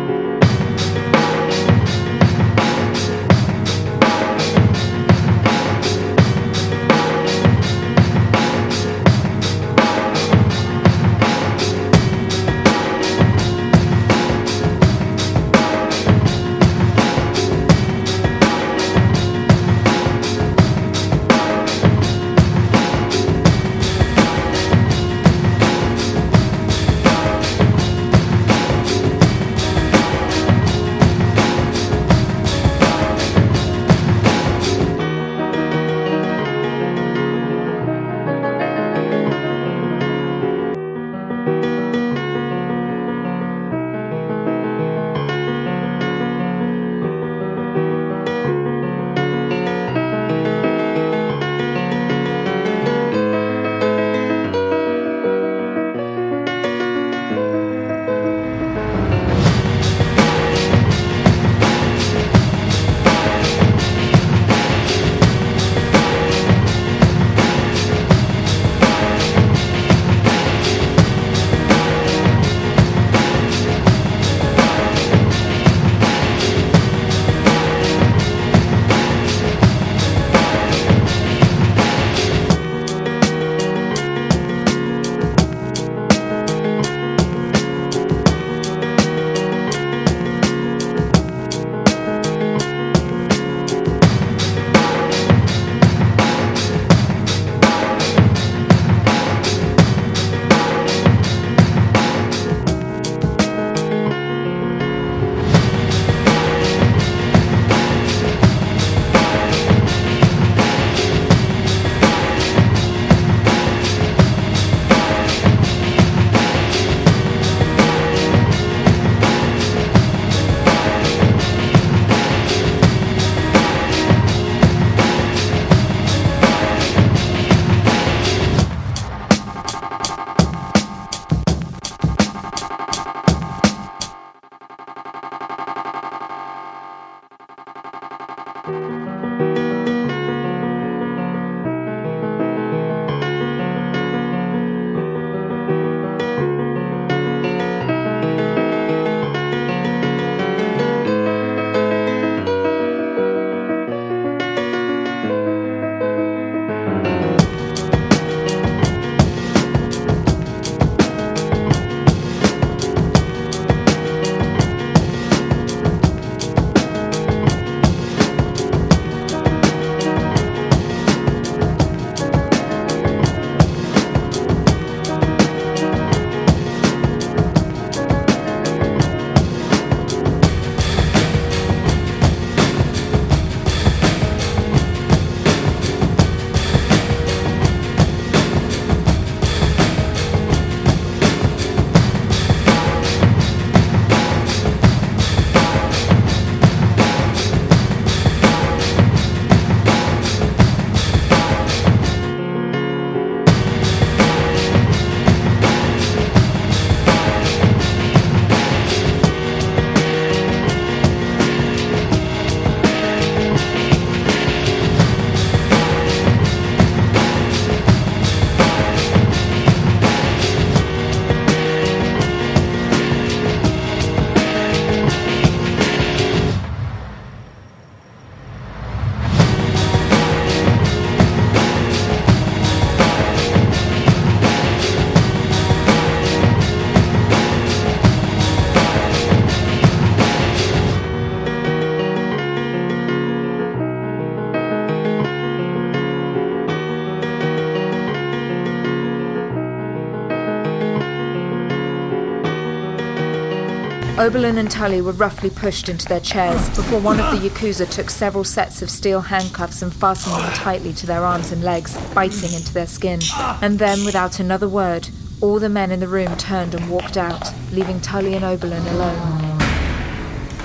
Speaker 23: Oberlin and Tully were roughly pushed into their chairs before one of the Yakuza took several sets of steel handcuffs and fastened them tightly to their arms and legs, biting into their skin. And then, without another word, all the men in the room turned and walked out, leaving Tully and Oberlin alone.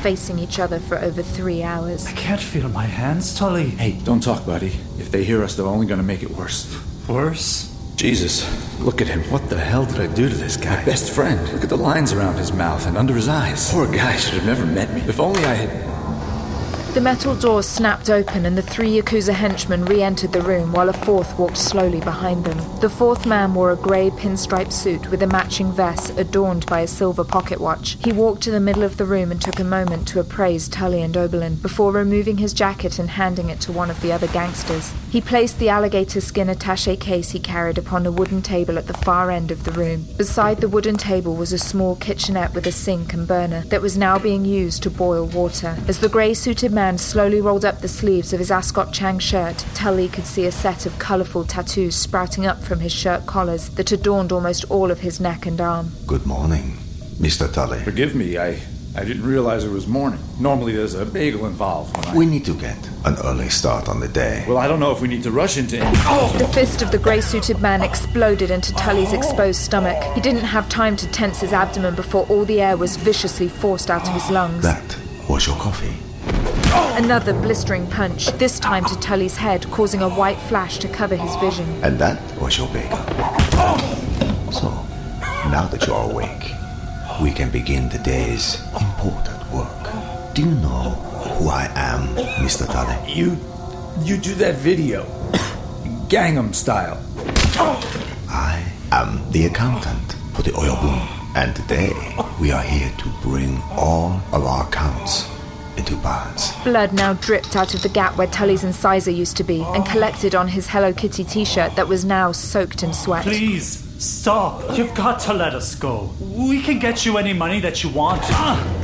Speaker 23: Facing each other for over three hours.
Speaker 32: I can't feel my hands, Tully.
Speaker 33: Hey, don't talk, buddy. If they hear us, they're only gonna make it worse.
Speaker 32: Worse?
Speaker 33: Jesus, look at him. What the hell did I do to this guy? My best friend. Look at the lines around his mouth and under his eyes. Poor guy should have never met me. If only I had.
Speaker 23: The metal door snapped open and the three Yakuza henchmen re entered the room while a fourth walked slowly behind them. The fourth man wore a grey pinstripe suit with a matching vest adorned by a silver pocket watch. He walked to the middle of the room and took a moment to appraise Tully and Oberlin before removing his jacket and handing it to one of the other gangsters. He placed the alligator skin attache case he carried upon a wooden table at the far end of the room. Beside the wooden table was a small kitchenette with a sink and burner that was now being used to boil water. As the grey suited man slowly rolled up the sleeves of his Ascot Chang shirt, Tully could see a set of colourful tattoos sprouting up from his shirt collars that adorned almost all of his neck and arm.
Speaker 34: Good morning, Mr. Tully.
Speaker 33: Forgive me, I. I didn't realize it was morning. Normally there's a bagel involved when I.
Speaker 34: We need to get an early start on the day.
Speaker 33: Well, I don't know if we need to rush into any. Oh!
Speaker 23: The fist of the grey suited man exploded into Tully's exposed stomach. He didn't have time to tense his abdomen before all the air was viciously forced out of his lungs.
Speaker 34: That was your coffee.
Speaker 23: Another blistering punch, this time to Tully's head, causing a white flash to cover his vision.
Speaker 34: And that was your bagel. Oh! So, now that you're awake, we can begin the day's important work. Do you know who I am, Mr. Tully?
Speaker 33: You. You do that video. Gangnam style.
Speaker 34: I am the accountant for the oyabun. And today, we are here to bring all of our accounts into balance.
Speaker 23: Blood now dripped out of the gap where Tully's incisor used to be and collected on his Hello Kitty t shirt that was now soaked in sweat.
Speaker 32: Please, stop. You've got to let us go. We can get you any money that you want. Ah!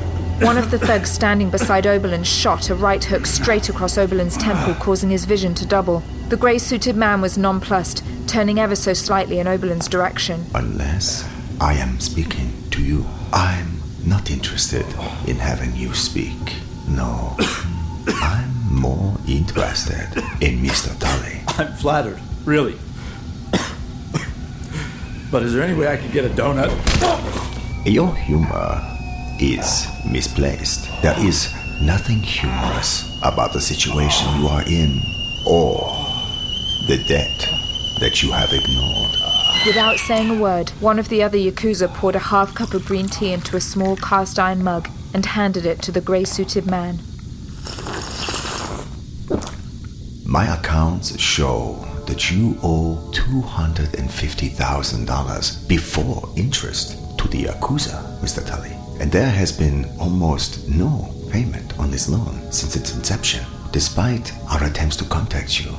Speaker 23: One of the thugs standing beside Oberlin shot a right hook straight across Oberlin's temple, causing his vision to double. The grey suited man was nonplussed, turning ever so slightly in Oberlin's direction.
Speaker 34: Unless I am speaking to you, I'm not interested in having you speak. No, I'm more interested in Mr. Tully.
Speaker 33: I'm flattered, really. But is there any way I could get a donut?
Speaker 34: Your humor is misplaced. There is nothing humorous about the situation you are in or the debt that you have ignored.
Speaker 23: Without saying a word, one of the other Yakuza poured a half cup of green tea into a small cast iron mug and handed it to the grey suited man.
Speaker 34: My accounts show that you owe $250,000 before interest to the Yakuza, Mr. Tully. And there has been almost no payment on this loan since its inception, despite our attempts to contact you.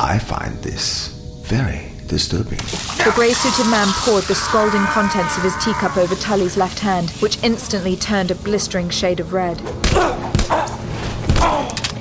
Speaker 34: I find this very disturbing.
Speaker 23: The grey suited man poured the scalding contents of his teacup over Tully's left hand, which instantly turned a blistering shade of red.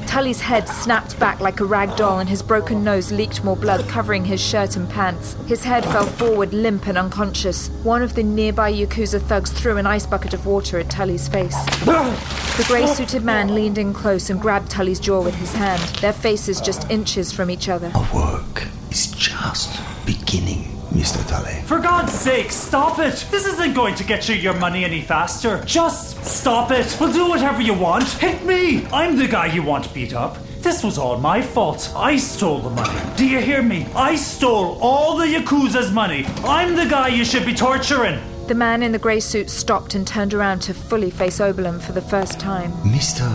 Speaker 23: Tully's head snapped back like a rag doll, and his broken nose leaked more blood, covering his shirt and pants. His head fell forward, limp and unconscious. One of the nearby Yakuza thugs threw an ice bucket of water at Tully's face. The grey suited man leaned in close and grabbed Tully's jaw with his hand, their faces just inches from each other.
Speaker 34: Our work is just beginning, Mr. Tully.
Speaker 32: For God's sake, stop it! This isn't going to get you your money any faster. Just stop it. We'll do whatever you want. Hit me! I'm the guy you want beat up. This was all my fault. I stole the money. Do you hear me? I stole all the Yakuza's money. I'm the guy you should be torturing.
Speaker 23: The man in the grey suit stopped and turned around to fully face Oberlin for the first time.
Speaker 34: Mr.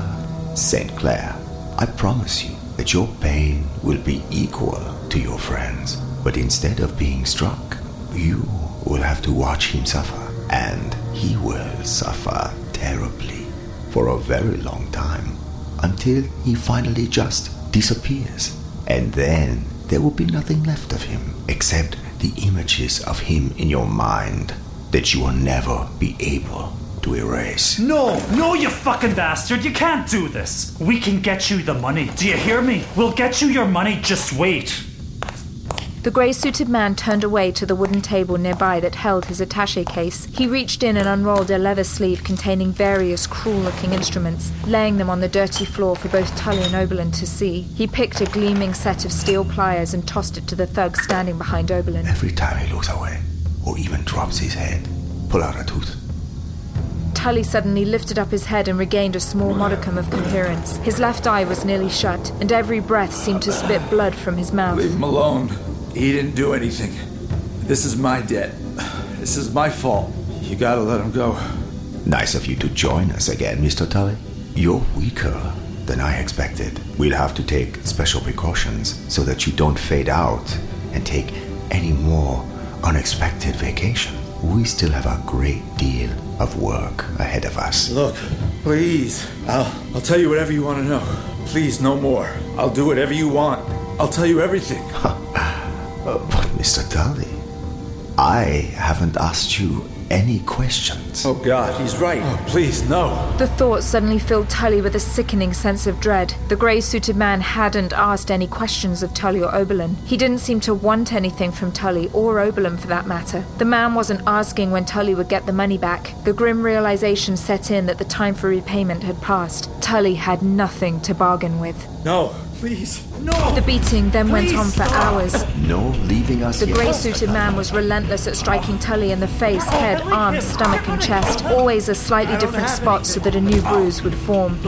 Speaker 34: St. Clair, I promise you that your pain will be equal to your friends. But instead of being struck, you will have to watch him suffer. And he will suffer terribly for a very long time until he finally just disappears. And then there will be nothing left of him except the images of him in your mind that you will never be able to erase.
Speaker 32: No, no, you fucking bastard. You can't do this. We can get you the money. Do you hear me? We'll get you your money. Just wait.
Speaker 23: The grey suited man turned away to the wooden table nearby that held his attache case. He reached in and unrolled a leather sleeve containing various cruel looking instruments, laying them on the dirty floor for both Tully and Oberlin to see. He picked a gleaming set of steel pliers and tossed it to the thug standing behind Oberlin.
Speaker 34: Every time he looks away, or even drops his head, pull out a tooth.
Speaker 23: Tully suddenly lifted up his head and regained a small modicum of coherence. His left eye was nearly shut, and every breath seemed to spit blood from his mouth.
Speaker 33: Leave him alone. He didn't do anything. This is my debt. This is my fault. You gotta let him go.
Speaker 34: Nice of you to join us again, Mr. Tully. You're weaker than I expected. We'll have to take special precautions so that you don't fade out and take any more unexpected vacation. We still have a great deal of work ahead of us.
Speaker 33: Look, please. I'll I'll tell you whatever you want to know. Please, no more. I'll do whatever you want. I'll tell you everything.
Speaker 34: Uh, but Mr. Tully, I haven't asked you any questions.
Speaker 33: Oh God, he's right. Oh, please, no.
Speaker 23: The thought suddenly filled Tully with a sickening sense of dread. The grey suited man hadn't asked any questions of Tully or Oberlin. He didn't seem to want anything from Tully or Oberlin for that matter. The man wasn't asking when Tully would get the money back. The grim realization set in that the time for repayment had passed. Tully had nothing to bargain with.
Speaker 33: No, please.
Speaker 23: The beating then went on for hours.
Speaker 34: No leaving us
Speaker 23: The grey suited man was relentless at striking Tully in the face, head, arms, stomach, and chest, always a slightly different spot so that a new bruise would form.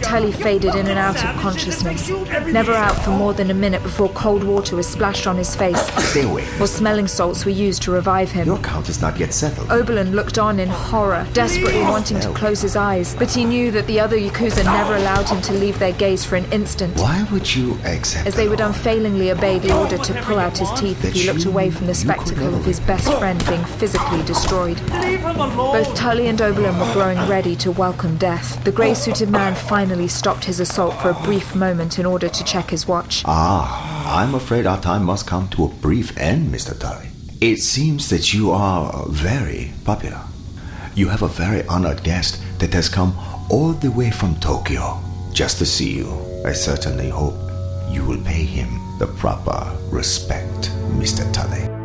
Speaker 23: Tully faded in and out of consciousness, never out for more than a minute before cold water was splashed on his face,
Speaker 34: Stay away.
Speaker 23: or smelling salts were used to revive him.
Speaker 34: Your count is not yet settled.
Speaker 23: Oberlin looked on in horror, desperately wanting to close his eyes, but he knew that the other Yakuza never allowed him to leave their gaze for an instant.
Speaker 34: Why would you accept
Speaker 23: As they would unfailingly obey the order to pull out his teeth if he looked away from the spectacle of his best friend being physically destroyed. Both Tully and Oberlin were growing ready to welcome death. The grey suited man finally stopped his assault for a brief moment in order to check his watch.
Speaker 34: Ah, I'm afraid our time must come to a brief end, Mr. Tully. It seems that you are very popular. You have a very honored guest that has come all the way from Tokyo just to see you. I certainly hope you will pay him the proper respect, Mr. Tully.